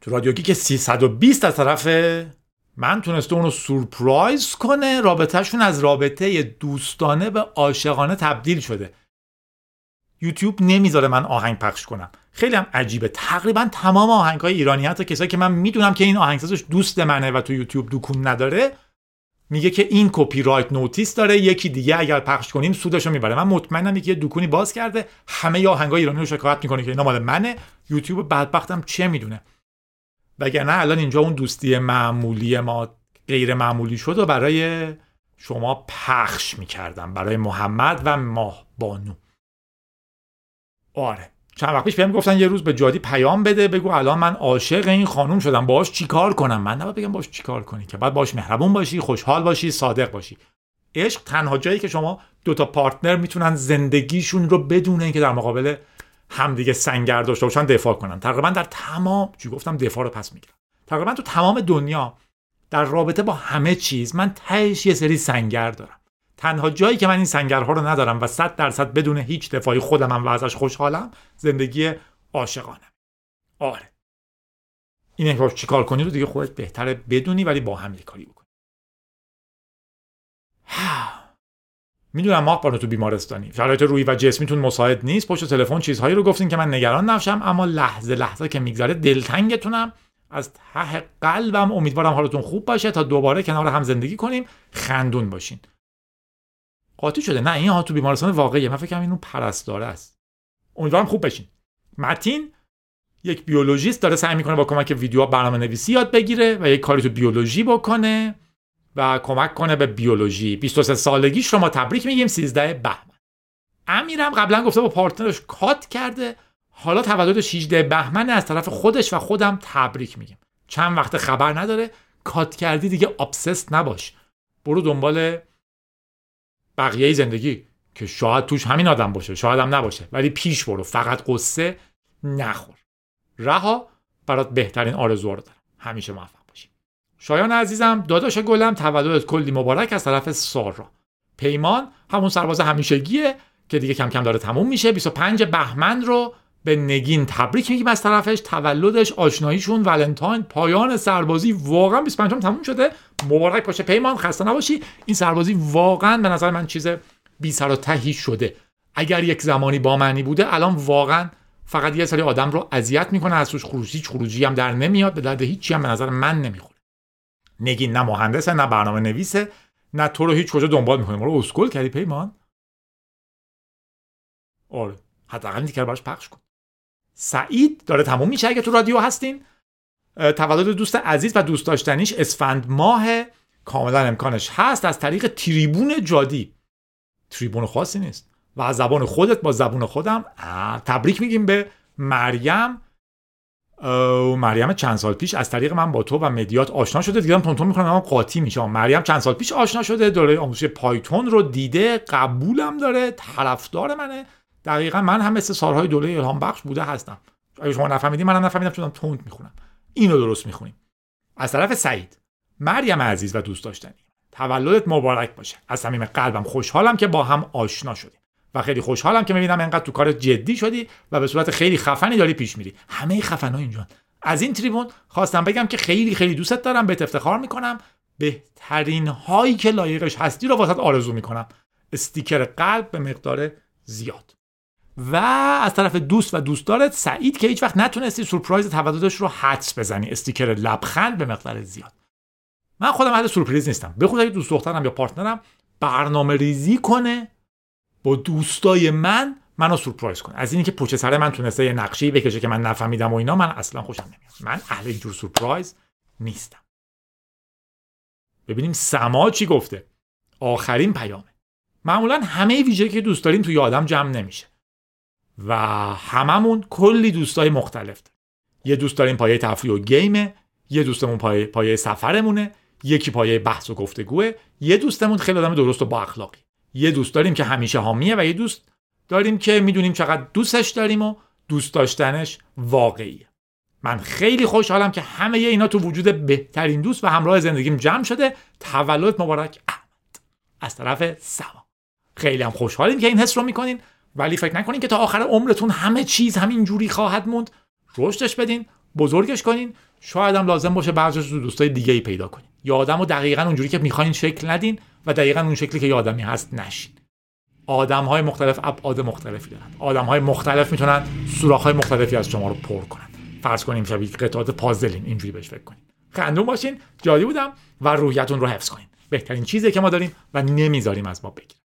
تو رادیو که 320 از طرف من تونسته اونو surprise کنه. رابطهشون از رابطه دوستانه به عاشقانه تبدیل شده. یوتیوب نمی‌ذاره من آهنگ پخش کنم. خیلی هم عجیبه. تقریبا تمام آهنگ های ایرانی حتی کسایی که من می‌دونم که این آهنگسازش دوست منه و تو یوتیوب دکون نداره میگه که این copyright notice داره یکی دیگه اگر پخش کنیم سودشو می‌بره. من مطمئنم یکی دکونی باز کرده همه آهنگای ایرانی رو شکایت می‌کنه که اینا مال منه. یوتیوب بدبختم چه می‌دونه؟ وگرنه الان اینجا اون دوستی معمولی ما غیر معمولی شد و برای شما پخش می‌کردم برای محمد و ماه بانو. آره. چند وقت پیش بهم گفتن یه روز به جادی پیام بده بگو الان من عاشق این خانوم شدم باهاش چیکار کنم؟ من نباید بگم باش چیکار کنی که. بعد باش مهربون باشی خوشحال باشی صادق باشی. عشق تنها جایی که شما دو تا پارتنر می‌تونن زندگیشون رو بدون اینکه در مقابل همدیگه سنگر داشته باشن دفاع کنن. تقریبا در تمام چی گفتم دفاع رو پس می‌گیرم تقریبا تو تمام دنیا در رابطه با همه چیز من تهش یه سری سنگر دارم. تنها جایی که من این سنگرها رو ندارم و صد درصد بدون هیچ دفاعی خودمم و ازش خوشحالم زندگی عاشقانه آره. این چی چیکار کنی رو دیگه خودت بهتره بدونی ولی با هم کاری بکنی. می‌دونم ماه بانو تو بیمارستانی. شرایط روی و جسمیتون مساعد نیست. پشت تلفن چیزهایی رو گفتین که من نگران نشم اما لحظه لحظه که میگذره دلتنگتونم. از ته قلبم امیدوارم حالتون خوب باشه. تا دوباره کنار هم زندگی کنیم. خندون باشین. قاطی شده. نه این ها تو بیمارستان واقعیه. من فکر اینو پرستاره است. امیدوارم خوب بشین. متین یک بیولوژیست داره سعی می‌کنه با کمک ویدیو برنامه نویسی یاد بگیره و یک کاری تو بیولوژی بکنه و کمک کنه به بیولوژی. 23 سالگیش رو ما تبریک میگیم. 13 بهمن. امیرم قبلا گفته با پارتنرش کات کرده. حالا تولد 16 بهمن از طرف خودش و خودم تبریک میگیم. چند وقت خبر نداره. کات کردی دیگه آبسست نباش. برو دنبال بقیه زندگی که شاید توش همین آدم باشه شاید هم نباشه ولی پیش برو فقط قصه نخور. رها برات بهترین آرزو رو دارم. همیشه موفق باشی. شایان عزیزم داداش گلم تولدت کلی مبارک از طرف سارا. پیمان همون سرباز همیشگیه که دیگه کم کم داره تموم میشه. 25 بهمن رو به نگین تبریک میگیم از طرفش تولدش آشناییشون ولنتاین پایان سربازی واقعا 25 تموم شده. مبارک باشه پیمان خسته نباشی. این سربازی واقعا به نظر من چیز بی سر و تهی شده. اگر یک زمانی با معنی بوده الان واقعا فقط یه سری آدم رو اذیت می‌کنه از توش خروجی خروجی هم در نمیاد به درد هیچی هم به نظر من نمی‌خوره. نگین نه مهندسه نه برنامه نویسه نه تو رو هیچ کجا دنبال می‌کنه رو اسکل کردی پیمان؟ آره. حداقل دیگه براش پخش کن. سعید داره تموم میشه اگه تو رادیو هستین. تولد دوست عزیز و دوست داشتنیش اسفند ماه. کاملا امکانش هست. از طریق تریبون جادی. تریبون خاصی نیست. و از زبان خودت با زبان خودم. تبریک میگیم به مریم. مریم چند سال پیش از طریق من با تو و مدیات آشنا شده. دیدم تونتون می‌کنم اما قاطی میشه. مریم چند سال پیش آشنا شده. دوره آموزش پایتون رو دیده. قبولم داره. طرفدار منه. دقیقا من هم مثل سالهای دوره الهام بخش بوده هستم. اگه شما نفهمیدین منم نفهمیدم چون تونت می‌خونم اینو درست می‌خونیم. از طرف سعید مریم عزیز و دوست داشتنی. تولدت مبارک باشه. از صمیم قلبم خوشحالم که با هم آشنا شدیم. و خیلی خوشحالم که می‌بینم انقدر تو کار جدی شدی و به صورت خیلی خفنی داری پیش میری. همه خفنا اینجا. از این تریبون خواستم بگم که خیلی خیلی دوستت دارم بهت افتخار می‌کنم. بهترین هایی که لایقش هستی رو واسط آرزو می‌کنم. استیکر قلب به مقدار زیاد. و از طرف دوست و دوستدارت سعید که هیچ وقت نتونستی سورپرایز تولدش رو حدس بزنی. استیکر لبخند به مقدار زیاد. من خودم اهل سورپرایز نیستم. به خود دوست دخترم یا پارتنرم برنامه ریزی کنه با دوستای من منو سورپرایز کنه. از اینی که سر من تونسته یه نقشه بکشه که من نفهمیدم و اینا من اصلا خوشم نمیاد. من اهل اینجور سورپرایز نیستم. ببینیم سما چی گفته. آخرین پیامه. معمولا همه ویژه که دوست داریم توی آدم جمع نمیشه. و هممون کلی دوستای مختلف داریم. یه دوست داریم پایه تفریح و گیمه یه دوستمون پایه, پایه سفرمونه یکی پایه بحث و گفتگوه یه دوستمون خیلی آدم درست و با اخلاقی. یه دوست داریم که همیشه حامیه و یه دوست داریم که می‌دونیم چقدر دوستش داریم و دوست داشتنش واقعیه. من خیلی خوشحالم که همه اینا تو وجود بهترین دوست و همراه زندگیم جمع شده. تولد مبارک احمد. از طرف سما. خیلی هم خوشحالیم که این حس رو می‌کنین. ولی فکر نکنین که تا آخر عمرتون همه چیز همین جوری خواهد موند. رشدش بدین بزرگش کنین. شاید هم لازم باشه بعضیش رو دوستای دیگه ای پیدا کنین. یا آدم رو دقیقا اونجوری که می‌خواین شکل ندین و دقیقا اون شکلی که یه آدمی هست نشین. آدم های مختلف ابعاد مختلفی دارن. آدم های مختلف می‌تونن سوراخ های مختلفی از شما رو پر کنن. فرض کنیم شبیه قطعات پازلین اینجوری بهش فکر کنین. خندون باشین جادی بودم و روحیتون رو حفظ کنین. بهترین چیزی که ما داریم و نمی‌ذاریم از ما بگیریم